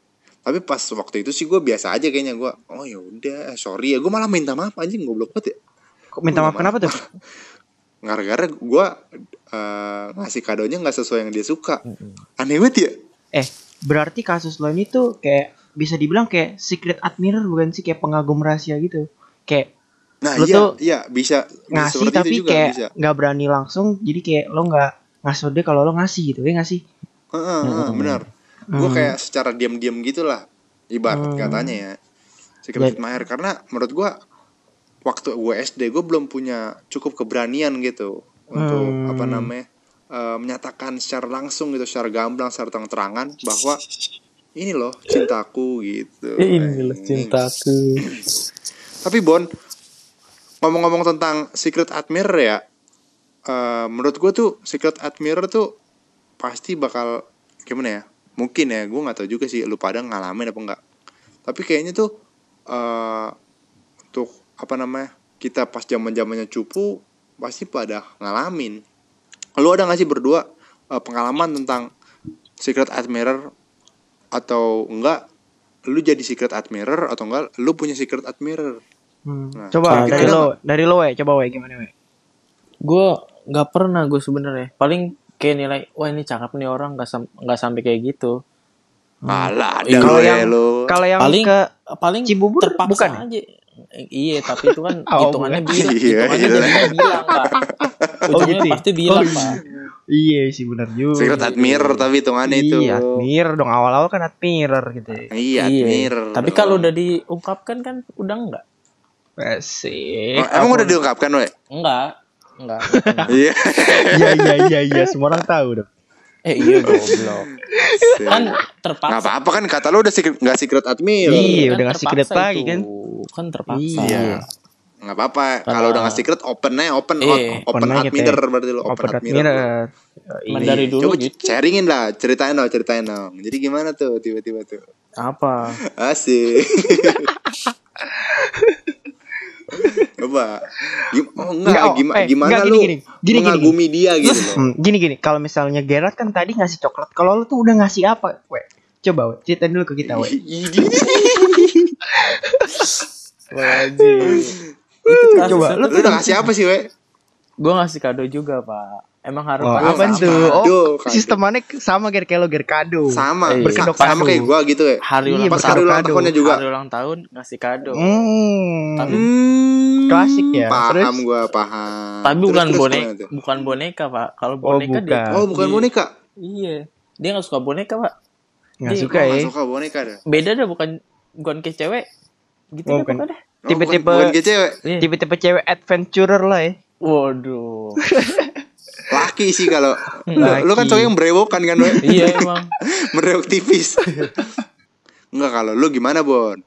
Tapi pas waktu itu sih gue biasa aja kayaknya gue oh ya udah sorry ya. Gue malah minta maaf anjing goblok banget ya. Kok minta maaf kenapa tuh? gara-gara gue eh, ngasih kadonya nggak sesuai yang dia suka. Aneh banget ya. Eh, berarti kasus lo ini tuh kayak bisa dibilang kayak secret admirer bukan sih? Kayak pengagum rahasia gitu. Kayak Nah, Lu iya, tuh iya bisa bisa ngasih seperti tapi itu juga kayak bisa. nggak berani langsung jadi kayak lo nggak ngasih dia kalau lo ngasih gitu ya nggak sih Heeh, heeh, Hmm. benar. Gue Hmm. kayak secara diam-diam gitulah ibarat Hmm. katanya ya. Secret admirer karena menurut gua waktu gue SD gue belum punya cukup keberanian gitu untuk Hmm. apa namanya eh, menyatakan secara langsung gitu secara gamblang secara terang-terangan bahwa ini loh cintaku gitu. Inilah Anjing. cintaku. Tapi Bon, ngomong-ngomong tentang secret admirer ya, eh, menurut gue tuh secret admirer tuh pasti bakal gimana ya? Mungkin ya, gue nggak tahu juga sih lu pada ngalamin apa enggak. Tapi kayaknya tuh eh untuk apa namanya kita pas zaman zamannya cupu pasti pada ngalamin. Lu ada nggak sih berdua eh, pengalaman tentang secret admirer atau enggak? Lu jadi secret admirer atau enggak? Lu punya secret admirer? Hmm. Nah, coba dari lo dari lo we coba we gimana we Gue nggak pernah gue sebenarnya. Paling kayak nilai, wah ini cakep nih orang nggak sam nggak sampai kayak gitu. Alah, ada Iya. Kalau ya yang- kalau yang Paling- ke Paling Cibubur terpaksa bukan ya? aja. Eh, Iya, tapi itu kan Oh, hitungannya bilang, Iya, hitungannya iya. jadinya bilang pak. Ujungnya gitu ya? pasti bilang Oh, pak. iya sih benar juga Secret admirer tapi hitungannya itu. iya admirer dong awal-awal kan admirer gitu ya. Iya, admirer. Tapi kalau udah diungkapkan kan udah enggak. Asik. Oh, emang udah diungkapkan, we? Enggak. Enggak. Iya. Iya iya iya iya semua orang tahu dong. eh iya goblok. Kan Nggak terpaksa. apa-apa kan kata lu udah secret nggak secret admirer. Iya, Kan udah ngasih secret lagi kan. Kan terpaksa. Iya. Nggak apa-apa. Kalau udah nggak secret open aja open Iya. open Open admirer kita. berarti lu open, Open admirer. admirer. Emang Iya. dari dulu Coba gitu. sharingin lah, ceritain dong, ceritain dong. Jadi gimana tuh tiba-tiba tuh? Apa? Asik. Coba. Gim oh, enggak, oh, gima- eh, gimana enggak, gini, lu gini. Gini, gini, mengagumi dia gitu loh. Hmm, gini gini, kalau misalnya Gerard kan tadi ngasih coklat, kalau lu tuh udah ngasih apa, we? Coba we, ceritain dulu ke kita, we. Wajib. Coba, Lu udah ngasih apa sih, we? Gue ngasih kado juga pak. Emang harus Oh, apa sama. tuh? Oh, sistemannya sama Ger kayak lo Ger kado. Sama, Iya. berkedok sama kado. kayak gua gitu ya. hari Iya, ulang Pas hari ulang tahunnya juga. Hari ulang tahun ngasih kado. Hmm. Tapi- Hmm, Klasik ya. Paham Terus? gua, paham. Tapi Terus, bukan terus boneka, bukan boneka pak. Kalau Oh, boneka dia, bukan. Oh, bukan boneka. iya, dia nggak suka boneka pak. Nggak Dia- suka ya. nggak suka boneka dah. Beda dah bukan bukan kayak cewek. Gitu Oh, bukan. Oh, Tipe-tipe- bukan, bukan kayak cewek. Iya. Tipe-tipe cewek adventurer lah ya. Waduh. Laki sih kalau lu, Laki. lu kan cowok yang berewokan kan, we? iya emang. Merewok tipis. Enggak kalau lu gimana, Bon?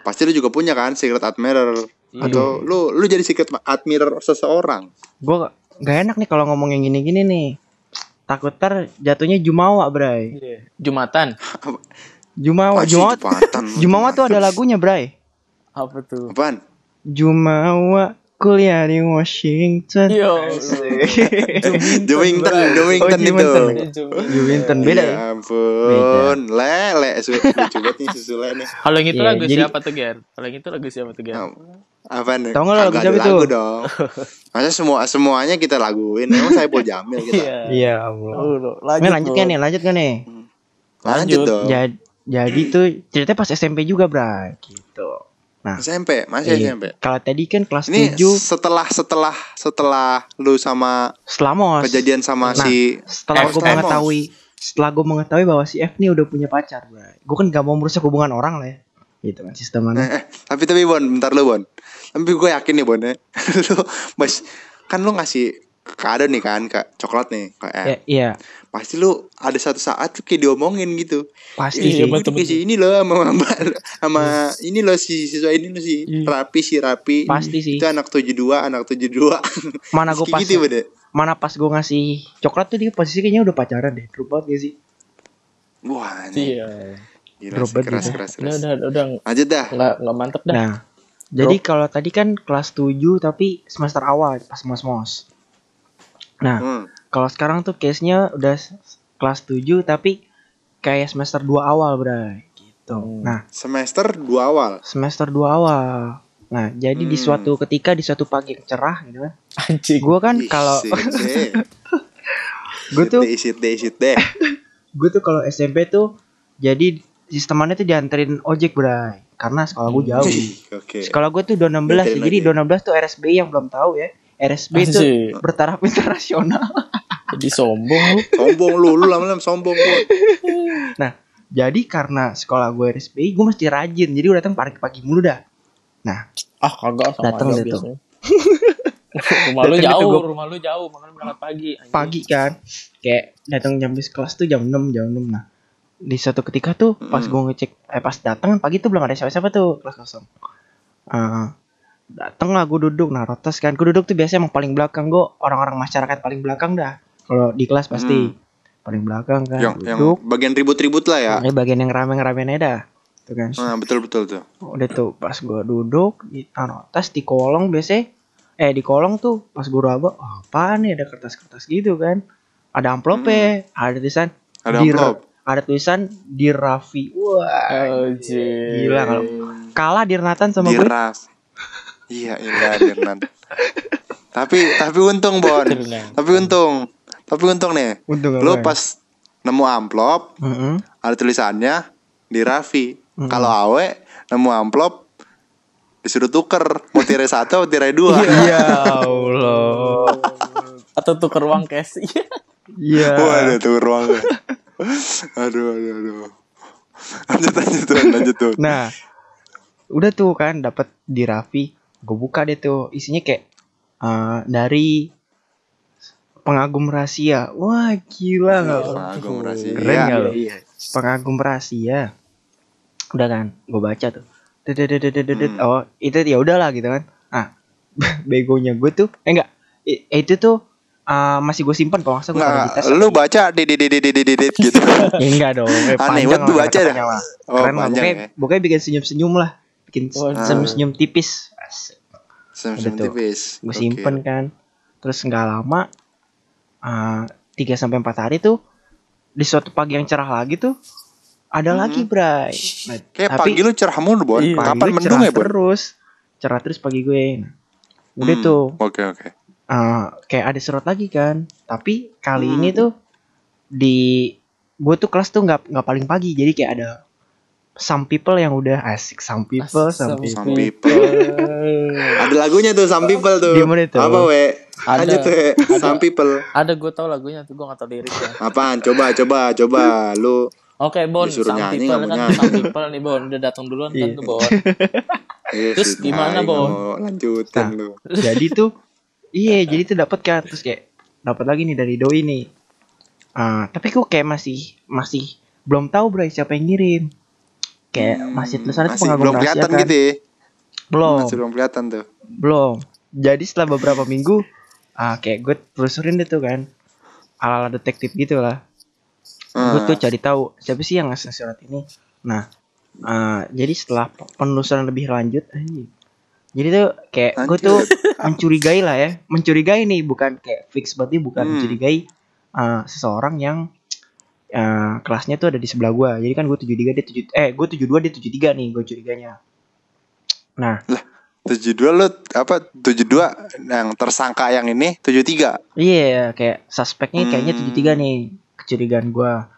Pasti lu juga punya kan secret admirer Iya. atau lu lu jadi secret admirer seseorang. Gue gak enak nih kalau ngomong yang gini-gini nih. Takut ntar jatuhnya Jumawa, Bray. Iya. Jumatan. Jumawa, sih, Jumawa, Jumatan? Jumawa tuh ada lagunya, Bray. Apa tuh? Apaan? Jumawa kuliah di Washington. Yo. Jumington. Jumington Oh, itu. Jumington. Beda ya ya. ampun, lele, su- lucu banget nih susu lele nih. Kalau yang itu Iya, lagu jadi- siapa tuh Ger? Kalau yang itu lagu siapa tuh Ger? Apa nih? Tahu nggak lagu siapa itu? lagu dong. Masa semua semuanya kita laguin? Emang saya Paul Jamil kita. Iya. Iya, Allah. Lanjut, lanjut kan nih, lanjut kan nih. Lanjut Lanjut. dong. Jadi, jadi tuh ceritanya pas SMP juga, Bray. Nah, SMP, masih iya. SMP. Kalau tadi kan kelas Ini 7 setelah setelah setelah lu sama setelah mos. kejadian sama Nah, si setelah gue mengetahui setelah gue mengetahui bahwa si F nih udah punya pacar. Gue kan gak mau merusak hubungan orang lah ya. Gitu kan sistemnya. Eh, eh, tapi tapi Bon, bentar lu Bon. Tapi gue yakin nih Bon ya. lu mas kan lu ngasih kado nih kan kak coklat nih ke F. Ya, iya, Pasti lu ada satu saat tuh kayak diomongin gitu. pasti sih. betul. Itu kayak si ini loh sama sama, sama ini loh si siswa ini loh si Iya. Rapi si Rapi. Pasti sih. Itu anak 72, anak 72. Mana gue Kayak pas gitu ya. mana pas gue ngasih coklat tuh dia posisi kayaknya udah pacaran deh. Drop banget gak sih? Wah, ini Iya. gila Drop banget keras, gitu. keras, keras. udah udah Lanjut dah. nggak nggak mantep dah. Nah, jadi kalau tadi kan kelas 7 tapi semester awal pas mos-mos. Nah, Hmm. Kalau sekarang tuh case-nya udah kelas 7 tapi kayak semester 2 awal, Bray. Gitu. Hmm. Nah, Semester 2 awal. semester 2 awal. Nah, jadi di Hmm. suatu ketika di suatu pagi yang cerah gitu kan. Anjing. Gue kan kalau gue tuh Isit deh, isit deh. gue tuh kalau SMP tuh jadi sistemannya tuh dianterin ojek, Bray. karena sekolah gue jauh. Oke. Sekolah gue tuh 216 ya. Beterin Jadi lagi. 216 tuh RSBI yang belum tahu ya. RSB itu bertaraf internasional. Jadi sombong lu. Sombong lu, lu lama-lama sombong lu. Jadi karena sekolah gue RSBI, gue mesti rajin. Jadi gue datang pagi-pagi mulu dah. Nah, Ah kagak sama tuh. biasanya. rumah lu tuh jauh, gua- rumah lu jauh, makanya berangkat pagi. anjing. pagi kan. Kayak datang jam bis kelas tuh jam 6, jam 6. Nah, di suatu ketika tuh pas Mm. gue ngecek eh pas datang pagi tuh belum ada siapa-siapa tuh kelas kosong. Eh dateng lah gue duduk nah rotas kan gue duduk tuh biasanya emang paling belakang gue orang-orang masyarakat paling belakang dah kalau di kelas pasti paling belakang kan Yang yang duduk bagian ribut-ribut lah ya. ini bagian yang rame-rame dah tuh kan Nah, betul betul tuh. udah tuh pas gue duduk di taruh tas di kolong biasanya eh di kolong tuh pas gue raba oh, apaan nih ada kertas-kertas gitu kan ada amplopnya ada tulisan Ada di- amplop. ada tulisan di Raffi wah Anjir. gila kalau kalah Dirnatan sama gue. Iya, iya Dirnan. tapi tapi untung Bon. Tapi untung. Tapi untung nih. untung Lu apa? pas nemu amplop Mm-mm. ada tulisannya di Raffi. Mm. Kalau Awe nemu amplop disuruh tuker mau tirai satu atau tirai dua. ya Allah Atau tuker uang cash. Iya. Iya. Waduh tuh ruangnya. aduh aduh aduh. Lanjut lanjut tuh lanjut tuh. Nah, udah tuh kan dapat di Raffi. Gue buka deh tuh isinya kayak eh, dari pengagum rahasia. Wah, gila enggak iya, Pengagum rahasia. Keren enggak iya, lo? Iya. Pengagum rahasia. Udah kan, gue baca tuh. Hmm. Oh, itu ya udahlah gitu kan. Ah, begonya gue tuh eh enggak eh, itu tuh uh, masih gue simpen kok, nggak nah, gue lu baca di di di di di di gitu ya, enggak dong eh, aneh banget tuh baca dah oh, keren banget, lah ya. pokoknya, bikin senyum senyum lah bikin senyum senyum tipis senyum senyum tipis gue simpen kan terus nggak lama tiga sampai empat hari tuh di suatu pagi yang cerah lagi tuh ada Hmm. lagi Bray. Nah, Kayak tapi pagi lu cerah mulu, Bon. Iya. pagi Kapan mendung cerah ya, Bon? terus, cerah terus pagi gue. Nah, udah Hmm, tuh Oke, oke. eh, kayak ada serot lagi kan. Tapi kali Hmm. ini tuh di gue tuh kelas tuh nggak nggak paling pagi, jadi kayak ada some people yang udah asik some people, some Some people. Some people. Ada lagunya tuh Some People tuh. Di mana itu? Apa, we? Ada. Lanjut, we. Ada. Some People. Ada gue tau lagunya tuh gue gak tau liriknya. Apaan? Coba, coba, coba. Lu Oke Bon, Disuruh some nyanyi, people kan some people nih Bon, udah datang duluan kan Iya. tuh Bon. eh, Terus gimana, Bon? Lanjutin Nah. lu. jadi tuh iya jadi tuh dapat kan terus kayak dapat lagi nih dari doi nih Ah, tapi kok kayak masih masih belum tahu bro siapa yang ngirim kayak Hmm, masih tulisannya tuh masih pengagum belum kelihatan kan gitu ya. belum Masih belum kelihatan tuh. belum jadi setelah beberapa minggu uh, kayak gue telusurin deh tuh kan. Ala ala detektif gitu lah. Hmm. gue tuh cari tahu siapa sih yang ngasih surat ini? Nah uh, jadi setelah penelusuran lebih lanjut jadi tuh kayak gue tuh mencurigai lah ya. Mencurigai nih bukan kayak fix berarti bukan hmm. mencurigai uh, seseorang yang uh, kelasnya tuh ada di sebelah gue jadi kan gue tujuh tiga dia tujuh eh gue tujuh dua dia tujuh tiga nih gue curiganya. Nah lah. 72 lu apa 72 yang tersangka yang ini 73. Iya, kayak suspeknya kayaknya hmm. tujuh tiga nih kecurigaan gua.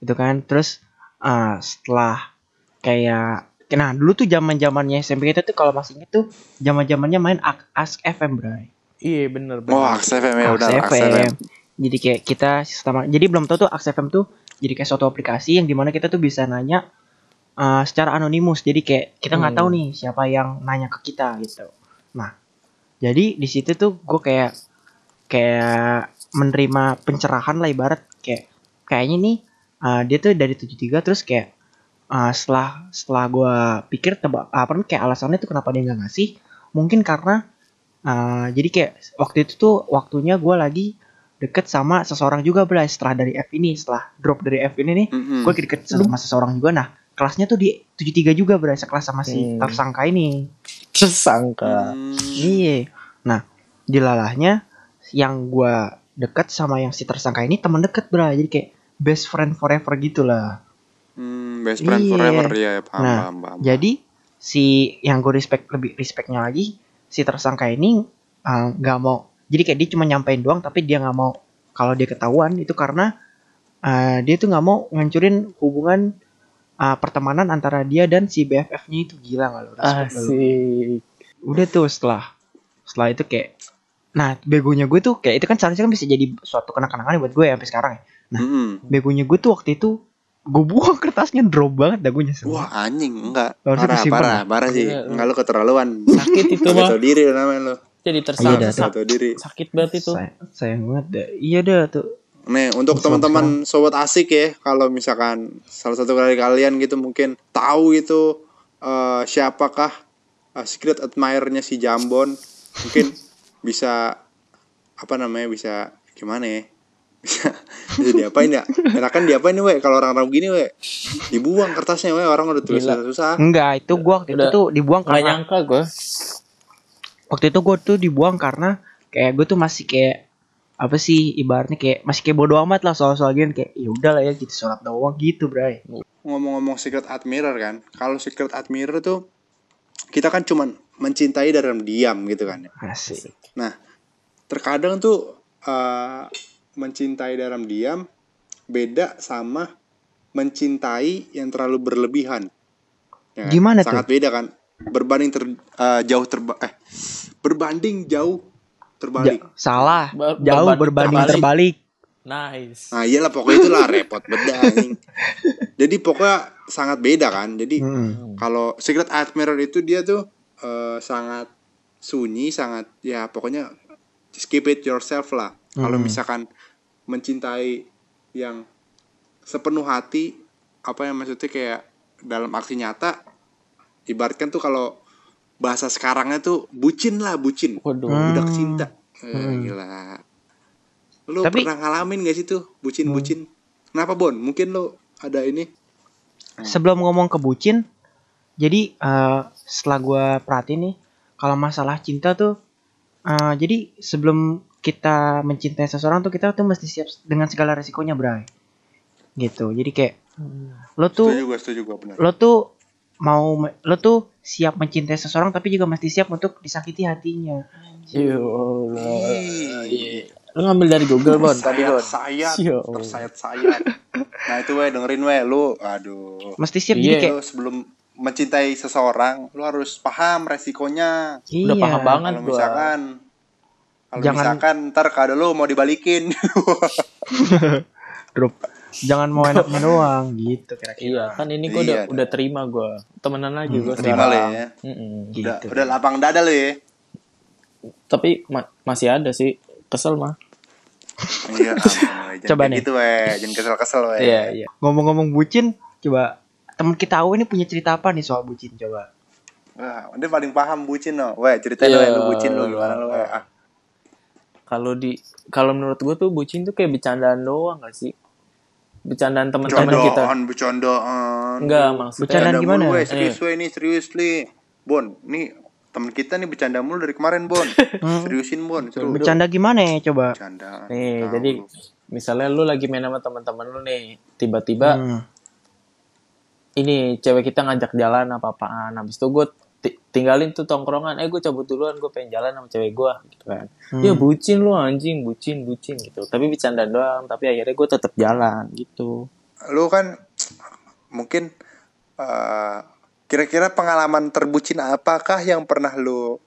gitu kan terus uh, setelah kayak nah dulu tuh zaman-zamannya SMP kita tuh kalau masih tuh zaman-zamannya main Ask FM, Bro. Iya, bener bener. Oh, Ask FM ya udah Ask FM. Jadi kayak kita sistem jadi belum tahu tuh Ask FM tuh jadi kayak suatu aplikasi yang di mana kita tuh bisa nanya ah, secara anonimus. Jadi kayak kita nggak Hmm. tahu nih siapa yang nanya ke kita gitu. Nah, jadi di situ tuh gue kayak kayak menerima pencerahan lah ibarat kayak kayaknya nih uh, dia tuh dari 73 terus kayak uh, setelah setelah gue pikir tebak apa namanya, kayak alasannya tuh kenapa dia nggak ngasih mungkin karena uh, jadi kayak waktu itu tuh waktunya gue lagi deket sama seseorang juga bela setelah dari F ini setelah drop dari F ini nih Mm-mm. gue deket sama seseorang juga nah kelasnya tuh di 73 juga bela sekelas sama si Hmm. tersangka ini Tersangka. Hmm. Iya. Nah, dilalahnya yang gua deket sama yang si tersangka ini teman deket bra. Jadi kayak best friend forever gitu lah. Hmm, best friend Iya. forever ya paham, Nah, paham, paham. Jadi si yang gue respect lebih respectnya lagi si tersangka ini uh, nggak mau. Jadi kayak dia cuma nyampein doang tapi dia nggak mau kalau dia ketahuan itu karena uh, dia tuh nggak mau ngancurin hubungan uh, pertemanan antara dia dan si BFF-nya itu gila nggak lo? Lo? Asik. Udah tuh setelah setelah itu kayak nah begonya gue tuh kayak itu kan seharusnya kan bisa jadi suatu kenang-kenangan buat gue ya sampai sekarang ya. Nah. Mm-mm. Begonya gue tuh waktu itu gue buang kertasnya drop banget dah gue nyesel. Wah anjing enggak Harusnya parah parah ya? parah sih Iya, enggak lu keterlaluan Sakit itu Gak mah. tahu diri namanya lu Jadi Iya, tersangka. Gak tahu diri Sakit banget itu. Say- sayang banget dah. Iya dah tuh. Nih untuk teman-teman sobat asik ya kalau misalkan salah satu dari kalian gitu mungkin tahu itu eh, siapakah eh, secret admirer-nya si Jambon? Mungkin bisa apa namanya bisa gimana ya? Bisa bisa diapain ya? Enakan diapain nih we kalau orang-orang begini we dibuang kertasnya we orang udah tulis susah Enggak, itu gue waktu itu Udah. tuh dibuang karena nyangka gue. waktu itu gue tuh dibuang karena kayak gue tuh masih kayak apa sih ibaratnya kayak masih kayak bodo amat lah soal-soal gini kayak ya udah lah ya gitu sholat doang gitu bray ngomong-ngomong secret admirer kan kalau secret admirer tuh kita kan cuman mencintai dalam diam gitu kan ya. asik Nah, terkadang tuh eh, mencintai dalam diam beda sama mencintai yang terlalu berlebihan. Ya kan? Gimana Sangat beda kan? Berbanding ter, eh, jauh terba eh berbanding jauh terbalik. Ja- salah Ber- jauh berbanding berbanding terbalik, Nice. Nah, iyalah pokoknya itulah repot beda anjing. Jadi pokoknya sangat beda kan. Jadi Hmm. kalau secret admirer itu dia tuh eh, sangat sunyi, sangat ya pokoknya just keep it yourself lah. Kalau Hmm. misalkan mencintai yang sepenuh hati, apa yang maksudnya kayak dalam aksi nyata, ibaratkan tuh kalau bahasa sekarangnya tuh bucin lah bucin, Waduh. Hmm. udah cinta. Eh, Hmm. Gila. Lu Tapi- pernah ngalamin gak sih tuh bucin-bucin? Kenapa Bon? Mungkin lu ada ini sebelum ngomong ke bucin jadi eh, setelah gue perhatiin nih kalau masalah cinta tuh eh, jadi sebelum kita mencintai seseorang tuh kita tuh mesti siap dengan segala resikonya bray gitu jadi kayak lo tuh setuju gue setuju benar. lo tuh mau lo tuh siap mencintai seseorang tapi juga mesti siap untuk disakiti hatinya Ya Allah. Iya. Lu ngambil dari Google, Bon, tadi, Bon. sayat, Ya Allah. tersayat sayat. Nah itu weh dengerin weh lu, aduh. mesti siap Iya. jadi kayak Lu sebelum mencintai seseorang, lu harus paham resikonya. Udah iya paham banget Kalau gua. misalkan, kalau Jangan- misalkan ntar kado lu mau dibalikin, drop jangan mau enaknya doang gitu kira-kira Iya, kan ini gua udah Iya, udah terima gua. Temenan aja gua terima sekarang. lah ya. Mm-mm. Udah, Gitu. udah lapang dada lu ya. Tapi ma- masih ada sih kesel mah. Iya, ampun, weh. Jangan Coba nih. gitu weh, jangan kesel-kesel weh. Iya, iya. ngomong-ngomong bucin coba temen kita Awe ini punya cerita apa nih soal bucin coba Wah, dia paling paham bucin no. Weh, ceritain Iya. weh lu bucin lu gimana lu weh. Ah, Kalau di kalau menurut gua tuh bucin tuh kayak bercandaan doang gak sih? Bercandaan teman-teman kita. Bercandaan, bercandaan. Enggak, maksudnya Bercandaan Bercanda gimana? mulu, weh. Serius Eh. ini serius li. Bon, nih temen kita nih bercanda mulu dari kemarin Bon. Seriusin Bon, seru. bercanda gimana ya coba Bercandaan. Nih, Tahu jadi lu. misalnya lu lagi main sama teman-teman lu nih, tiba-tiba Hmm. ini cewek kita ngajak jalan apa-apaan. Habis itu gue tinggalin tuh tongkrongan. Eh gue cabut duluan, gue pengen jalan sama cewek gue gitu kan. Hmm. Ya bucin lu anjing, bucin, bucin gitu. Tapi bercanda doang, tapi akhirnya gue tetap jalan gitu. lu kan mungkin eh, kira-kira pengalaman terbucin apakah yang pernah lu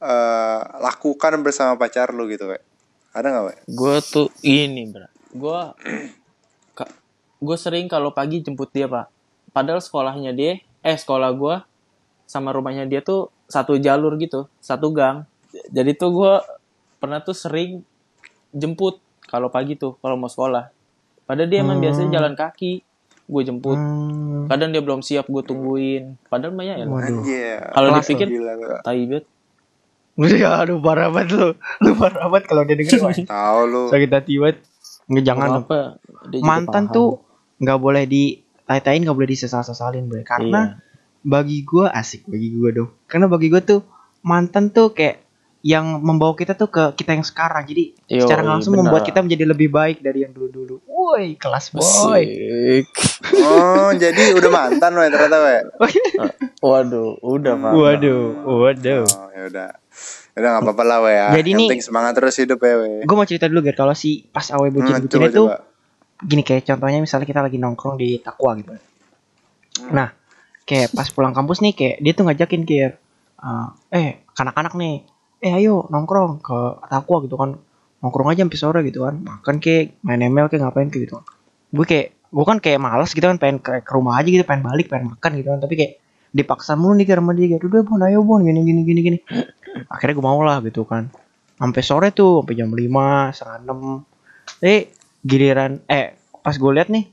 eh, lakukan bersama pacar lu gitu, weh? Ada nggak? Gue tuh ini, bro. Gue gue sering kalau pagi jemput dia, Pak. Padahal sekolahnya dia, eh sekolah gue sama rumahnya dia tuh satu jalur gitu, satu gang. Jadi tuh gue pernah tuh sering jemput kalau pagi tuh kalau mau sekolah. Padahal dia emang Hmm. biasanya jalan kaki, gue jemput. Hmm. Kadang dia belum siap, gue tungguin. Padahal banyak ya. Kalau dipikir, Gila, lu. tai banget. Ya, aduh parah banget lu. Lu parah banget kalau dia denger Tahu lu. sakit hati banget. Nggak jangan apa Mantan paham. tuh nggak boleh di tain nggak boleh disesal-sesalin bre. Karena Iya. Bagi gua asik bagi gua dong. Karena bagi gua tuh mantan tuh kayak yang membawa kita tuh ke kita yang sekarang. Jadi Yo, secara langsung benar. membuat kita menjadi lebih baik dari yang dulu-dulu. Woi, kelas boy. Asik. Oh, jadi udah mantan weh ternyata weh. Waduh, udah pak. Waduh, waduh. Oh, ya udah. Udah nggak apa-apa lah weh ya. Jadi Yang nih- penting semangat terus hidup ya weh. Gue mau cerita dulu Ger, kalau si pas awe Hmm, bucin-bucin coba, itu gini kayak contohnya misalnya kita lagi nongkrong di Takwa gitu. Nah, kayak pas pulang kampus nih kayak dia tuh ngajakin kayak eh, eh anak-anak nih, eh ayo nongkrong ke Takwa gitu kan. Nongkrong aja sampai sore gitu kan. Makan kayak main ML kayak ngapain kayak gitu. Gue kayak gue kan kayak malas gitu kan pengen ke, ke rumah aja gitu pengen balik pengen makan gitu kan tapi kayak dipaksa mulu nih sama dia kayak udah bon ayo bon gini gini gini gini akhirnya gue mau lah gitu kan sampai sore tuh sampai jam 5 setengah enam eh giliran eh pas gue liat nih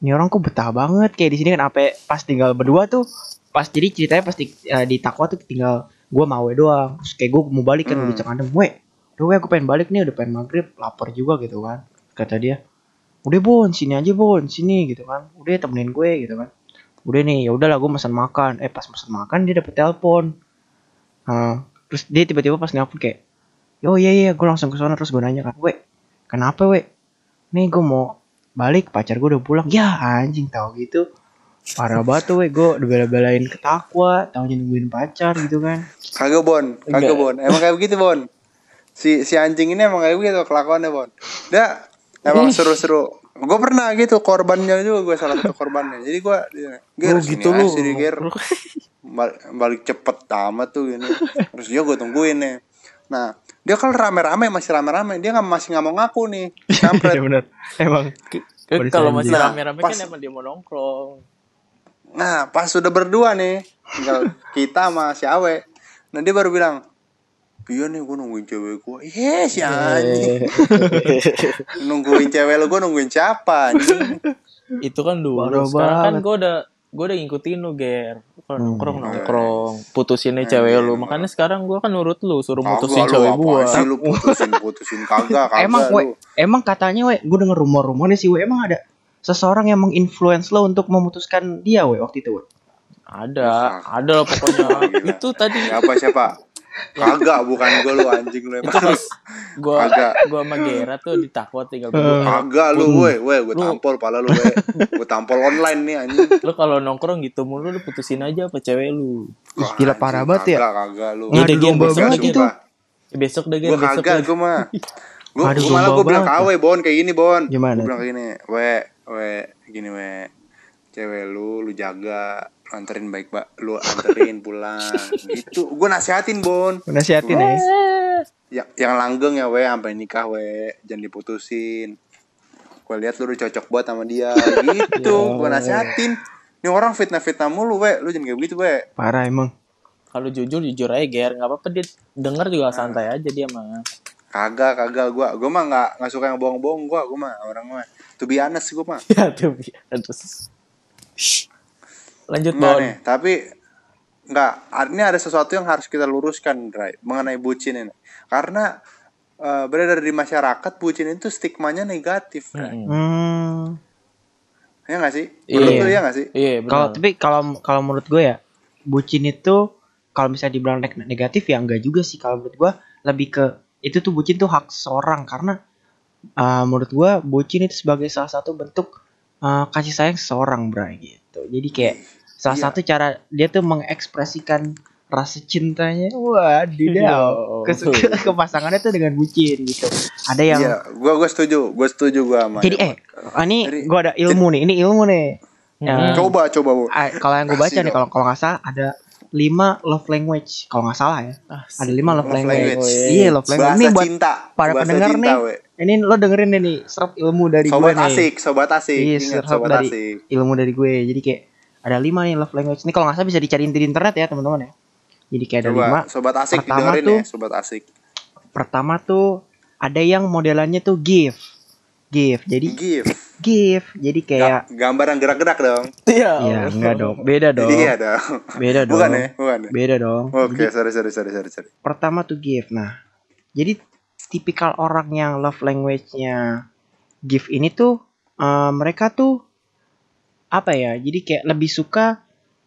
ini orang kok betah banget kayak di sini kan apa pas tinggal berdua tuh pas jadi ceritanya pas di, eh, di takwa tuh tinggal gue mau doang. Terus kayak gue mau balik kan Hmm. udah cengandem we udah we aku pengen balik nih udah pengen maghrib lapar juga gitu kan kata dia. Udah bon sini aja bon sini gitu kan. Udah temenin gue gitu kan. Udah nih ya udahlah gue pesan makan. Eh pas pesan makan dia dapet telepon. Nah, terus dia tiba-tiba pas nelpon kayak yo iya iya gue langsung ke sana terus gue nanya kan we kenapa we nih gue mau balik pacar gue udah pulang ya anjing tahu gitu parah banget tuh we gue udah bela-belain ke takwa tahu nungguin pacar gitu kan Kagak Bon, kagak. Bon. Emang kayak begitu Bon. Si si anjing ini emang kayak begitu kelakuannya Bon. Dah emang seru-seru. Gue pernah gitu korbannya juga gue salah satu korbannya. Jadi gue gue Oh, gitu lu. sini Ger. Bal- balik cepet amat tuh gini. Terus dia gue tungguin nih. Nah dia kan rame-rame masih rame-rame dia nggak masih nggak mau ngaku nih. Kampret. Iya bener emang Boleh kalau masih lanjut. rame-rame Pas- kan emang dia mau nongkrong. Nah, pas sudah berdua nih, tinggal kita sama si Awe. Nah, dia baru bilang, Iya nih, gue nungguin cewek gue. Iya, si anjing. nungguin cewek lu, gue nungguin siapa? anjing? itu kan dulu. Parah Sekarang kan gue udah gue udah ngikutin lu ger. Kalau Hmm. nongkrong nongkrong, putusinnya cewek lu. Makanya sekarang gue kan nurut lu, suruh Kagak mutusin lu, cewek gue. sih lu putusin, putusin kagak, kagak emang lu. we emang katanya we gue denger rumor-rumornya sih we emang ada seseorang yang menginfluence lo untuk memutuskan dia we waktu itu we Ada, ada lah pokoknya. Itu tadi Siapa siapa? Kagak, bukan gue lu anjing lu emang. pas gue Kagak. gue sama Gera tuh di takwa tinggal Eh. berdua. Kagak lu, we, we, gue tampol pala lu, we. Gue tampol online nih anjing. Lu kalau nongkrong gitu mulu lu putusin aja apa cewek lu. Ih, gila parah banget ya. Kagak, kagak lu. Ngadu Iya, Gen, domba besok. Eh, Besok deh Gue besok kagak, deh. gue mah. Gue malah gue bilang kawe Bon kayak gini Bon. Gimana Gue bilang kayak gini, we, we, gini we, cewek lu, lu jaga, lu anterin baik ba, lu anterin pulang, gitu. Gue nasihatin Bon. nasihatin ya Yang, yang langgeng ya we, sampai nikah we, jangan diputusin. Gue lihat lu udah cocok buat sama dia, gitu. Gue nasihatin. Ini orang fitnah-fitnah mulu we, lu jangan kayak begitu we. parah emang Kalau jujur jujur aja Ger, nggak apa-apa dia denger juga santai aja dia mah. Kagak, kagak gua. Gua mah nggak nggak suka yang bohong-bohong gua, gua mah orang mah. To be honest gua mah. Ya tuh, terus. Lanjut Enggak Bon. nih, tapi enggak. Ini ada sesuatu yang harus kita luruskan, Ray, mengenai bucin ini. Karena eh, beredar di masyarakat bucin itu stigmanya negatif, Ray. Mm-mm. hmm. Ya nggak sih? Iya. Menurut lu ya nggak sih? Iya kalau tapi kalau kalau menurut gue ya bucin itu kalau misalnya dibilang neg- negatif ya enggak juga sih kalau menurut gue lebih ke itu tuh bucin tuh hak seorang karena uh, menurut gue bucin itu sebagai salah satu bentuk uh, kasih sayang seseorang bray gitu jadi kayak salah Iya. satu cara dia tuh mengekspresikan rasa cintanya wah Ya didaw ke, ke, ke pasangannya tuh dengan bucin gitu ada yang Iya, gua gua setuju, gua setuju gua sama. jadi eh ini Jadi- gue ada ilmu nih ini ilmu nih Hmm. Coba coba Bu. Ah, kalau yang gue baca Kasih nih kalau kalau nggak salah ada lima love language kalau nggak salah ya Ah, ada lima love, Love language, language. iya love language Bahasa ini buat cinta. para Bahasa pendengar cinta, nih we. ini lo dengerin deh nih serap ilmu dari gue Sobat nih asik, sobat asik. iya Ingat, serap sobat dari asik. ilmu dari gue jadi kayak ada lima nih love language ini kalau nggak salah bisa dicariin di internet ya teman-teman ya jadi kayak ada Coba lima sobat asik Pertama dengerin tuh- ya, sobat asik. pertama tuh ada yang modelannya tuh give give jadi Give. give jadi kayak Ga- gambar yang gerak-gerak dong. Iya. ya enggak dong beda dong Iya dong. beda dong Bukan ya, bukan ya. beda dong Oke, sorry sorry sorry sorry sorry. pertama tuh give. Nah, jadi tipikal orang yang love language-nya give ini tuh eh, mereka tuh apa ya? Jadi kayak lebih suka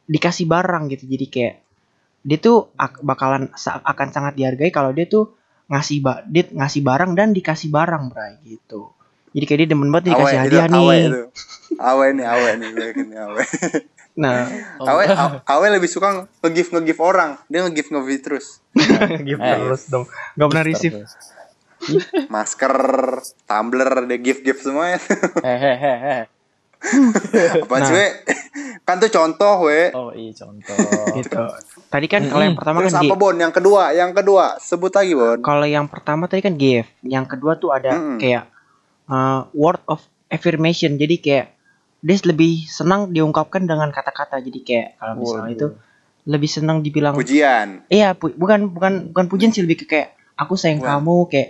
dikasih barang gitu. Jadi kayak dia tuh ak- bakalan sa- akan sangat dihargai kalau dia tuh ngasih ba dia ngasih barang dan dikasih barang, Bray gitu. Jadi kayak dia demen banget dikasih Awe, hadiah itu, awe nih. itu. Awe nih, awe nih, ini awe. Nah, Oh, Awe, awe, awe lebih suka nge-give nge-give orang. Dia nge-give nge-give terus. give Eh. terus dong. Gak pernah receive. Masker, tumbler, dia give-give semuanya. Hehehe. Apa Nah. sih, we? Kan tuh contoh, we. Oh iya contoh. gitu tadi kan kalau yang pertama Terus kan apa Bon? Yang kedua, yang kedua, sebut lagi Bon. kalau yang pertama tadi kan GF yang kedua tuh ada Mm-mm. kayak uh, word of affirmation jadi kayak dia lebih senang diungkapkan dengan kata-kata jadi kayak kalau misalnya Waduh. itu lebih senang dibilang Pujian. iya pu- bukan bukan bukan pujian sih lebih ke kayak aku sayang Wah. kamu kayak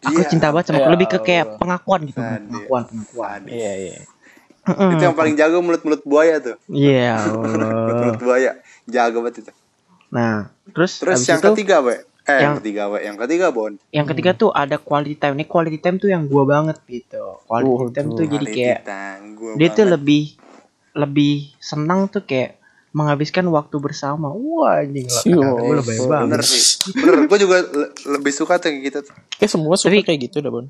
aku Iya. cinta banget sama Ya aku lebih ke kayak Allah. pengakuan gitu Sadis. pengakuan pengakuan. Iya iya. Mm-mm. Itu yang paling jago mulut-mulut buaya tuh. iya Mulut-mulut Allah buaya. Jago banget itu. nah terus Terus yang itu ketiga, we. Eh, yang yang- ketiga, we. Yang ketiga, Bon. yang ketiga tuh ada quality time nih quality time tuh yang gua banget gitu quality Waduh. time tuh jadi Quality kayak dia tuh banget. lebih lebih senang tuh kayak menghabiskan waktu bersama wah anjing lah kata gue lebih bener Bener banget sih. Bener, gue juga le- lebih suka tuh kayak gitu. tuh. Kayak semua suka Tapi- kayak gitu dah, Bon.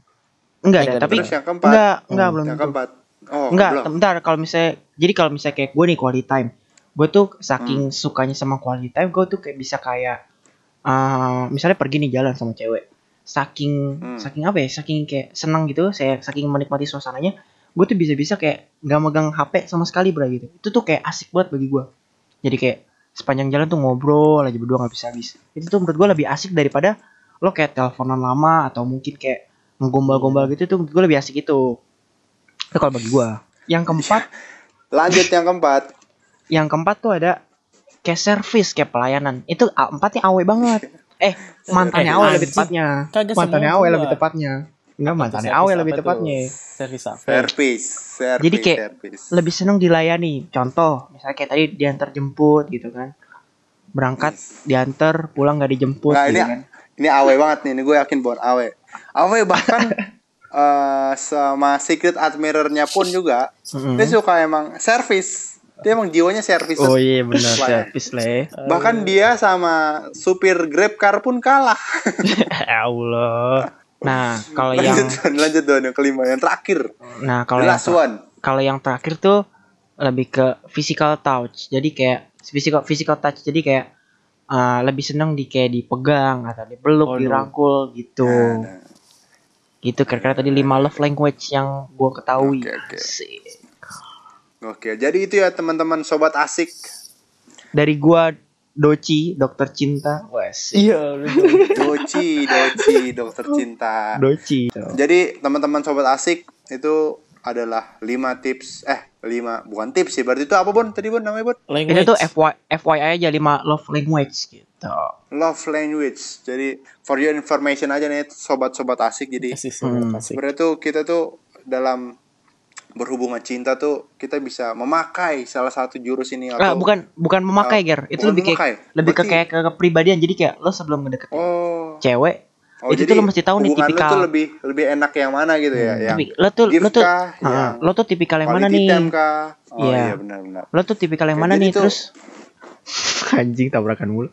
enggak ada enggak, tapi Terus yang keempat. enggak enggak belum Yang keempat. Oh, enggak belum. bentar kalau misalnya jadi kalau misalnya kayak gue nih quality time gue tuh saking Hmm. sukanya sama quality time gue tuh kayak bisa kayak eh misalnya pergi nih jalan sama cewek saking Hmm. saking apa ya saking kayak senang gitu saya saking menikmati suasananya gue tuh bisa-bisa kayak nggak megang HP sama sekali bro gitu itu tuh kayak asik banget bagi gue jadi kayak sepanjang jalan tuh ngobrol aja berdua nggak bisa habis itu tuh menurut gue lebih asik daripada lo kayak teleponan lama atau mungkin kayak ngegombal-gombal gitu tuh menurut gue lebih asik itu itu kalau bagi gue yang keempat Lanjut yang keempat. yang keempat tuh ada kayak service kayak pelayanan itu a- empatnya awe banget eh mantannya Eh, awe lebih tepatnya mantannya awe lebih tepatnya enggak mantannya awe lebih tepatnya Servis apa? Service. Service. Jadi kayak service. lebih seneng dilayani contoh misalnya kayak tadi diantar jemput gitu kan berangkat diantar pulang nggak dijemput Nah, gitu ini kan ini awe banget nih. Ini gue yakin Bon awe. Awe bahkan eh, sama secret admirer-nya pun juga Mm-mm. dia suka emang service. Dia emang jiwanya service. oh iya benar ya. service lah ya. Bahkan dia sama supir Grab car pun kalah. Ya Allah nah kalau yang lanjut Don, lanjut Don yang kelima yang terakhir. nah kalau yang last one. kalau yang terakhir tuh lebih ke physical touch jadi kayak physical physical touch jadi kayak uh, lebih seneng di kayak dipegang atau dipeluk Waduh. dirangkul gitu Nah, gitu kira-kira tadi lima love language yang gue ketahui Oke, oke. Asik. Oke, jadi itu ya teman-teman sobat asik. dari gua Doci dokter cinta wes Iya, Doci, Doci, dokter cinta. Doci Jadi teman-teman sobat asik itu adalah 5 tips eh 5 bukan tips sih berarti itu apa Bon tadi Bon namanya Bon itu language. tuh FY, FYI aja lima love language gitu love language jadi for your information aja nih sobat-sobat asik jadi Asik, Hmm. asik. sebenarnya tuh kita tuh dalam berhubungan cinta tuh kita bisa memakai salah satu jurus ini Ah, atau bukan bukan memakai Oh, ger itu lebih kayak memakai. lebih ke Berarti- kayak ke kepribadian jadi kayak lo sebelum ngedeketin oh cewek Oh, itu jadi tuh lo mesti tahu nih tipikal lo tuh lebih lebih enak yang mana gitu ya yang Tapi lo tuh lo tuh kah, Ah, yang lo tuh tipikal yang mana nih? kah? oh Iya. iya benar-benar lo tuh tipikal yang Oke, mana nih? tuh- terus anjing tabrakan mulu.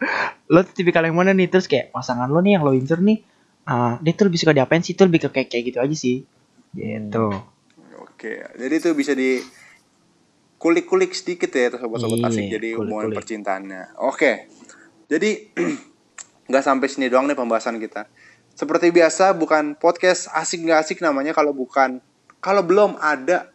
Lo tuh tipikal yang mana nih? Terus kayak pasangan lo nih yang lo incer nih ah dia tuh lebih suka diapain sih? Tuh lebih ke kayak kayak gitu aja sih. Gitu. Oke, jadi itu bisa di kulik-kulik sedikit ya tuh sobat-sobat Iya, asik jadi hubungan percintaannya. Oke. Jadi nggak sampai sini doang nih pembahasan kita. Seperti biasa bukan podcast asik nggak asik namanya kalau bukan kalau belum ada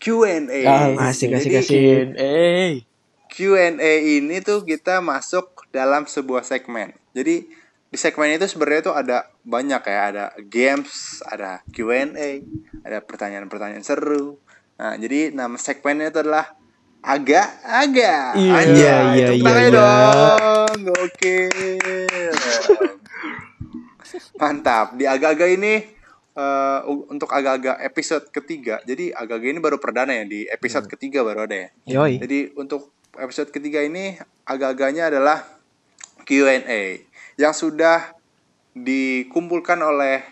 Q&A. Ah, asik, asik, asik. Eh, Q&A ini tuh kita masuk dalam sebuah segmen. Jadi di segmen itu sebenarnya tuh ada banyak ya, ada games, ada Q&A, ada pertanyaan-pertanyaan seru. Nah, jadi nama segmennya itu adalah agak-agak. Iya. Anjay, Iya, iya, tepuk iya, tangan iya. dong. Oke. Mantap. Di agak-agak ini eh, u- untuk agak-agak episode ketiga. Jadi agak-agak ini baru perdana ya di episode ketiga baru ada ya. yoi Jadi untuk episode ketiga ini agak-agaknya adalah Q&A yang sudah dikumpulkan oleh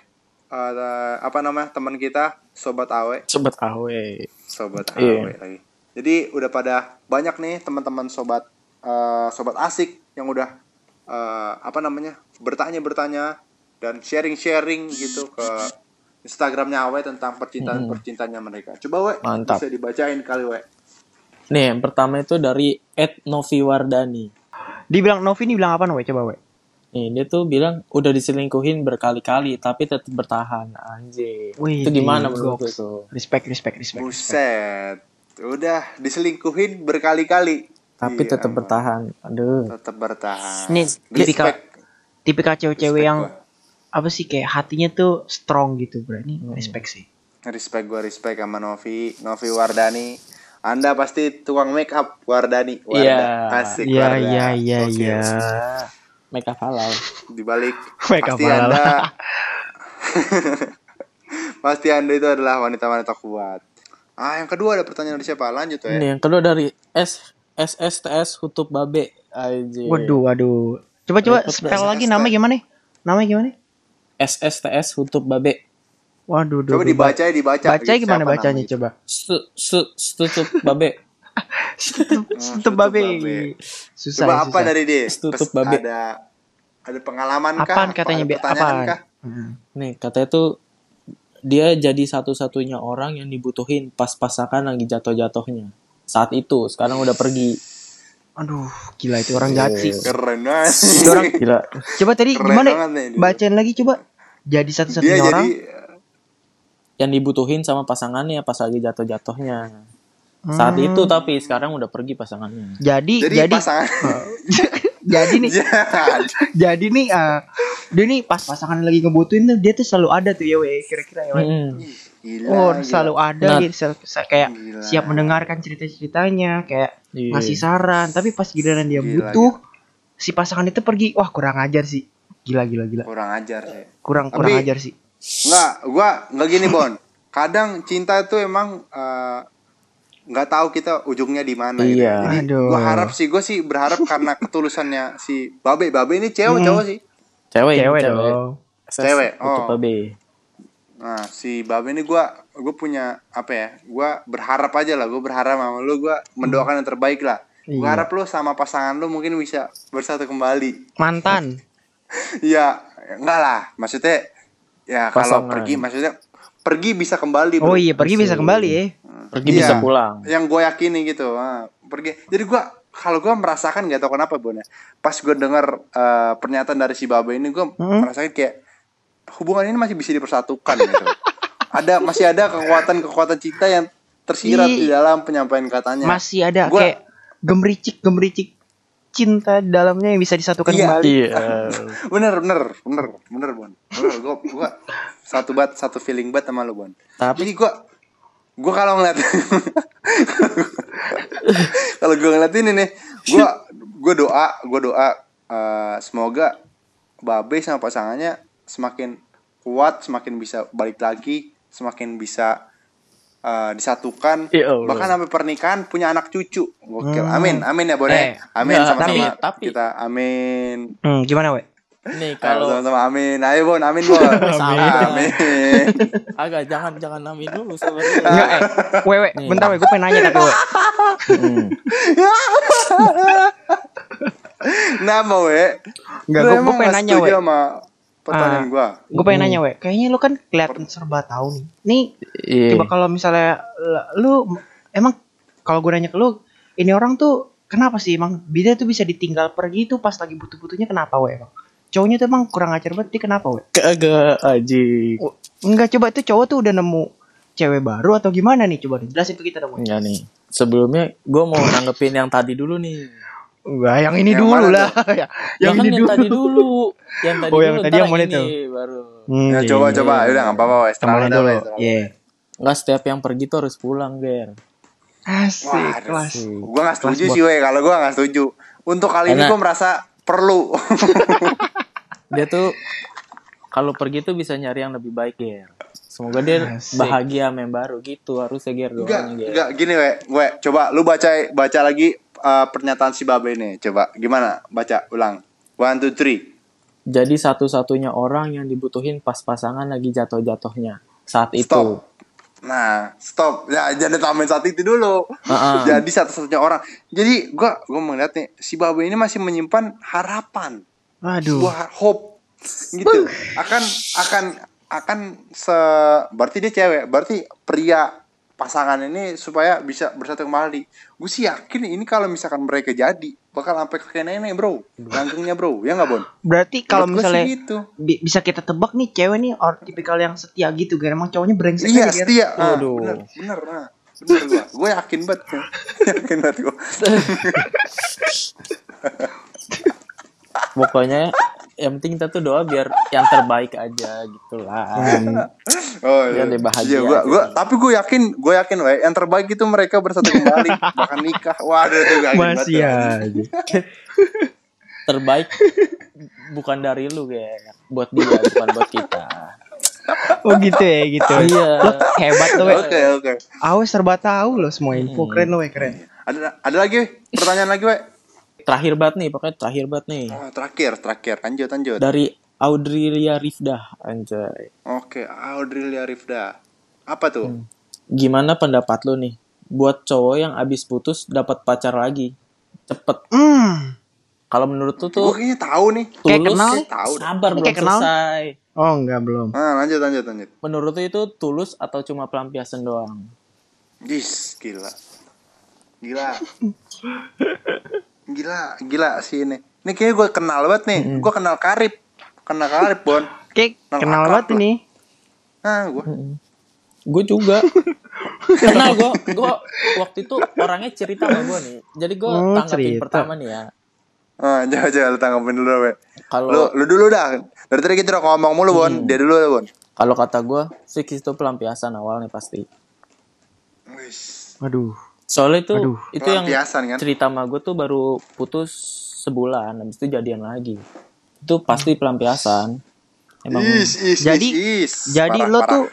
eh, apa namanya teman kita Sobat Awe, sobat awe. Sobat Iya. Awe lagi. Jadi udah pada banyak nih teman-teman sobat eh, sobat asik yang udah eh, apa namanya bertanya-bertanya dan sharing-sharing gitu ke Instagramnya Awe tentang percintaan percintaannya mereka. Coba We, Mantap. bisa dibacain kali We. Nih, yang pertama itu dari Ed Novi Wardani. dibilang Novi ini bilang apa nih coba we Nih, dia tuh bilang udah diselingkuhin berkali-kali tapi tetap bertahan. Anjir. Wih, itu gimana di- menurut tuh? respect respect respect, respect. Buset. udah diselingkuhin berkali-kali Tapi Iya, tetap bertahan. Aduh. tetap bertahan Ini tipikal tipikal cewek-cewek yang gua. Apa sih kayak hatinya tuh strong gitu bro. Ini Hmm. respect sih. respect gue respect sama Novi Novi Wardani anda pasti tukang make up Wardani Warda. Iya. asik Iya Warda. iya iya Oke. iya. Make up halal. dibalik Make up pasti halal. anda pasti anda itu adalah wanita-wanita kuat ah yang kedua ada pertanyaan dari siapa lanjut ya Ini yang kedua dari S SSTS Hutub Babe. Aja. Waduh waduh. Coba coba spell lagi namanya gimana? Namanya gimana? SSTS Hutub Babe. Waduh, duh, coba duh, dibaca ya dibaca Baca gimana bacanya namanya? coba? Stu stu Stutup Babe. Tutup Tutup babe. Susah. coba apa susah. dari dia Tutup Pes- babe. ada ada pengalaman kah Apaan Apa katanya Apaan? kah Hmm. Nih katanya tuh dia jadi satu-satunya orang yang dibutuhin pas pasangan lagi jatuh-jatuhnya. Saat itu, sekarang udah pergi. Aduh, gila itu orang jahat sih. keren banget Itu orang Gila. Coba tadi Keren gimana? Bacain lagi coba. Jadi dia satu-satunya orang. jadi Yang dibutuhin sama pasangannya pas lagi jatuh-jatuhnya. Saat Hmm. itu tapi sekarang udah pergi pasangannya. Jadi jadi, jadi pasangan jadi nih Jadi. jadi nih eh, dia nih pas pasangan lagi ngebutuhin tuh dia tuh selalu ada tuh ya we kira-kira ya we. Mm. Gila, Oh, gila. selalu ada Nah. gitu kayak Gila. siap mendengarkan cerita-ceritanya, kayak Iya. ngasih saran, tapi pas giliran dia Gila, butuh si pasangan itu pergi, wah kurang ajar sih. Gila gila gila. kurang ajar sih Kurang Tapi- kurang ajar sih. Enggak, gua enggak gini, Bon. Kadang cinta itu emang eh, nggak tahu kita ujungnya di mana gitu. Iya. Jadi Aduh. gua harap sih, gua sih berharap karena ketulusannya si Babe. Babe ini cewek, Hmm. cowok sih. Cewek, Cewek dong. Cewek, oh. Babe. Nah, si Babe ini gua gua punya apa ya? Gua berharap aja lah, gua berharap sama lu gua mendoakan yang terbaik lah. Gua Iya. harap lu sama pasangan lu mungkin bisa bersatu kembali. Mantan. Iya, enggak lah. Maksudnya ya kalau pergi maksudnya pergi bisa kembali, Bro. Oh iya, pergi bisa kembali ya. Pergi Iya. bisa pulang. yang gue yakini gitu ah, pergi jadi gue kalau gue merasakan nggak tahu kenapa Bon ya pas gue dengar eh, pernyataan dari si Babe ini gue Hmm. merasakan kayak hubungan ini masih bisa dipersatukan gitu ada masih ada kekuatan kekuatan cinta yang tersirat Ih. di dalam penyampaian katanya Masih ada Gua- kayak gemericik gemericik cinta di dalamnya yang bisa disatukan Iya. kembali. Iya. bener bener bener bener Bon bener gue gue satu bat satu feeling bat sama lu Bon Tapi Jadi gua gua kalau ngeliat kalau gua ngeliat ini nih, gua gua doa, gua doa eh, semoga Babe sama pasangannya semakin kuat, semakin bisa balik lagi, semakin bisa eh, disatukan, Ya Allah. bahkan sampai pernikahan punya anak cucu. Gokil. Hmm. Amin, amin ya Bon. Eh, amin sama-sama tapi- tapi- kita. Amin. Hmm, gimana we? nih Kalau kalau sama-sama amin. Ayo Bon, amin Bon. Sama. amin. agak jangan jangan amin dulu. Enggak, eh. Wewe, Nih. bentar we, gue pengen nanya tapi we. Hmm. Kenapa we? Enggak, Lu gue pengen nggak nanya we. sama pertanyaan Ah. gua. Gue pengen nanya we. Kayaknya lu kan kelihatan serba tahu nih. Nih, Iya. coba kalau misalnya l- lu emang kalau gue nanya ke lu, ini orang tuh kenapa sih emang bida tuh bisa ditinggal pergi tuh pas lagi butuh-butuhnya kenapa we emang? Cowoknya tuh emang kurang ajar banget dia kenapa we? Kagak aji. Oh, Enggak coba itu cowok tuh udah nemu cewek baru atau gimana nih coba jelasin ke kita dong. we. Enggak nih. Sebelumnya gue mau nanggepin yang tadi dulu nih. Enggak, yang ini Yang dulu lah. ya, Yang, yang kan ini yang dulu. tadi dulu. Yang tadi Oh, yang dulu. tadi yang mana ini tuh? baru. Hmm, Ya iya, coba iya. coba, udah nggak apa-apa wes. Yang Terlalu dulu? Iya. Enggak setiap yang pergi tuh harus pulang, Ger. Asik, Wah, kelas. Gua nggak setuju sih weh. Kalau gua nggak setuju. Untuk kali ini gua merasa perlu. Dia tuh kalau pergi tuh bisa nyari yang lebih baik, Ger. Semoga dia Asik. bahagia sama yang baru gitu. Harusnya Ger Enggak, doanya, Ger. enggak gini weh. Weh, coba lu baca baca lagi uh, pernyataan si Babe ini. Coba gimana? Baca ulang. One, two, three. Jadi satu-satunya orang yang dibutuhin pas pasangan lagi jatuh-jatuhnya saat itu. Stop. Nah, stop. Ya, jangan tambahin saat itu dulu. Heeh. Jadi satu-satunya orang. Jadi gua gua melihat nih si Babe ini masih menyimpan harapan. Aduh. sebuah hope gitu akan akan akan se berarti dia cewek berarti pria pasangan ini supaya bisa bersatu kembali. Gue sih yakin ini kalau misalkan mereka jadi bakal sampai kakek nenek bro. Langgengnya bro. Ya nggak bon? Berarti kalau misalnya gitu. bi- bisa kita tebak nih cewek nih or tipikal yang setia gitu kan emang cowoknya brengsek iya setia. Ah, Waduh. bener bener nah. bener gue gue yakin banget yakin banget gue Pokoknya yang penting kita tuh doa biar yang terbaik aja gitu lah. oh Biar dia bahagia iya gua, gua, tapi gue yakin gue yakin we yang terbaik itu mereka bersatu kembali bahkan nikah waduh itu banget Masih aja. Terbaik bukan dari lu kayak buat dia bukan buat kita. Oh gitu ya gitu. Iya. Lo hebat lo, we. oke oke Awas serba tahu lo semua info. Keren lo. Keren. ada ada lagi pertanyaan lagi we Terakhir banget nih, pokoknya terakhir banget nih. oh, terakhir terakhir lanjut lanjut Dari Audrilia Rifdah, anjay. oke Audrilia Rifda apa tuh Hmm. Gimana pendapat lu nih? Buat cowok yang abis putus dapat pacar lagi. Cepet. Hmm. Kalau menurut lu gue tuh kayaknya tahu nih tulus, Kayak kenal. Tahu sabar belum kayak kenal. selesai. Oh enggak belum. ah lanjut lanjut lanjut Menurut lu itu tulus atau cuma pelampiasan doang? Gis, gila. Gila. Gila, gila sih ini. Ini kayaknya gue kenal banget nih. Gue kenal Karib. Kenal Karib, Bon. Kayak Kenal banget lah. ini. Ah, gue. Gue juga. Kenal gue, gue waktu itu orangnya cerita sama gue nih. Jadi gue Oh, tanggapin cerita. pertama nih ya. Ah, coba coba lu tanggapin dulu, we. Lu, Kalau lu dulu dah. Dari tadi kita udah ngomong mulu, Bon. Dia dulu dah, Bon. kalau kata gue, fix itu pelampiasan awalnya pasti. Wis. Waduh. Soalnya itu Aduh. itu yang kan? cerita sama gue tuh baru putus sebulan, habis itu jadian lagi. Itu pasti pelampiasan. Emang Is, is, Jadi- is, is. Jadi Parah, lo parah. tuh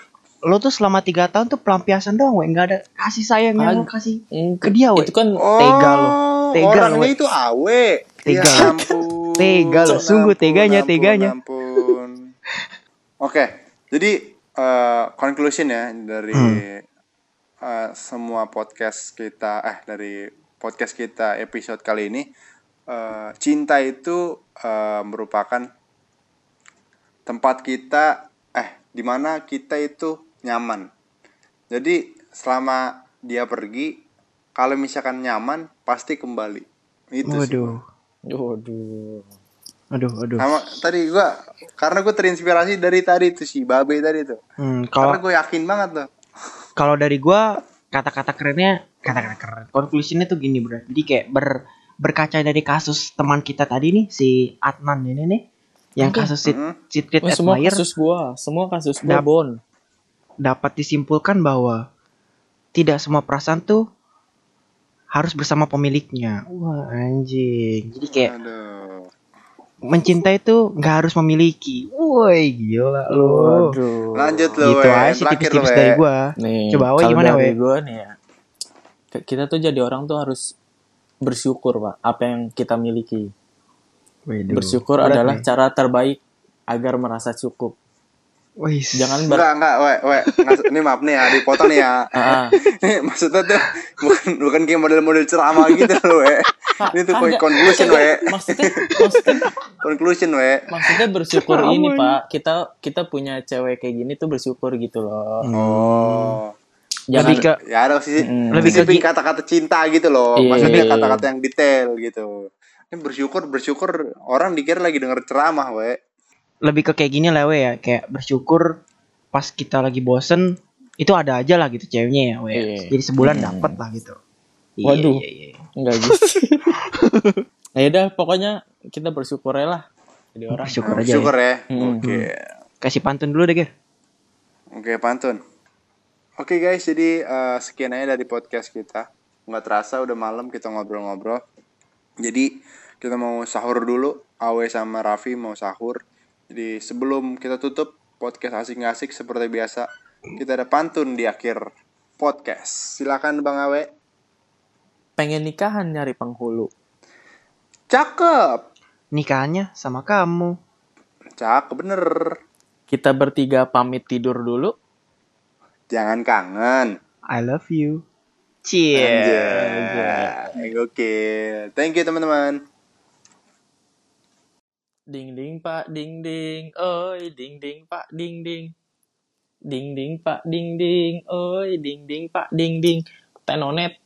lo tuh selama tiga tahun tuh pelampiasan doang, we. Nggak ada kasih sayang yang lo kasih Mm, ke dia, we. Itu kan Oh, Tega lo. Tega lo, orangnya we. itu awe. Tega. Ya ampun. Tega lo. Sungguh teganya, teganya. Ampun. Oke, jadi eh, conclusion ya dari Hmm. Eh, semua podcast kita, eh dari podcast kita episode kali ini, eh, cinta itu eh, merupakan tempat kita, eh di mana kita itu nyaman. Jadi selama dia pergi, kalau misalkan nyaman pasti kembali. Itu sih. Waduh. Waduh. Aduh, aduh. Sama tadi gua karena gue terinspirasi dari tadi tuh si Babe tadi tuh. Hmm, Karena kalau gue yakin banget tuh. Kalau dari gua kata-kata kerennya kata-kata keren. Conclusionnya tuh gini, Bro. Jadi kayak ber berkaca dari kasus teman kita tadi nih si Adnan ini nih yang Oke. kasus Sid- Mm-mm. Secret Oh, semua kasus gua, semua kasus gua Dap- bon. dapat disimpulkan bahwa tidak semua perasaan tuh harus bersama pemiliknya. Wah, anjing. Jadi kayak Aduh. Mencintai tuh nggak harus memiliki. Woi, gila lu. Waduh. Lanjut lo, Gitu we. aja sih we. dari gua. Nih, Coba, Awe, kalau gimana, dari Awe? gua nih ya. Kita tuh jadi orang tuh harus bersyukur, Pak, apa yang kita miliki. Waduh. Bersyukur Berat adalah nih. cara terbaik agar merasa cukup. Wis. Jangan ber Enggak, enggak, we, we. Ngas- Ini maaf nih ya, dipotong nih ya. Ah, ah. Ini maksudnya tuh bukan bukan kayak model-model ceramah gitu loh, we. Kak, Ini tuh kagak. conclusion, we. Maksudnya, maksudnya, Conclusion, we. maksudnya bersyukur ini, ini. Pak. Kita kita punya cewek kayak gini tuh bersyukur gitu loh. Oh. Jangan Lebih ke Ya ada sisi Mm. Lebih ke kata-kata cinta gitu loh. Iya. Maksudnya kata-kata yang detail gitu. Ini bersyukur bersyukur orang dikira lagi denger ceramah, we. Lebih ke kayak gini lah we ya, kayak bersyukur pas kita lagi bosen itu ada aja lah gitu ceweknya ya we. Iya. Jadi sebulan Hmm. dapet lah gitu. Iya, Waduh. iya, iya. enggak gitu. nah, yaudah, pokoknya kita bersyukur lah. Jadi orang. Bersyukur aja. Bersyukur ya. ya. Hmm. Oke. Kasih pantun dulu deh, Ger. Oke, pantun. Oke guys, jadi eh, sekian aja dari podcast kita. Nggak terasa udah malam kita ngobrol-ngobrol. Jadi kita mau sahur dulu. Awe sama Raffi mau sahur. Jadi sebelum kita tutup podcast asik-asik seperti biasa, kita ada pantun di akhir podcast. Silakan Bang Awe. Pengen nikahan nyari penghulu. Cakep. Nikahannya sama kamu. Cakep bener. Kita bertiga pamit tidur dulu. Jangan kangen. I love you. Cheers. Oke. Thank you teman-teman. Ding ding pak ding ding, oi ding ding pak ding ding. Ding ding pak ding ding, oi ding ding pak ding ding. Tenonet.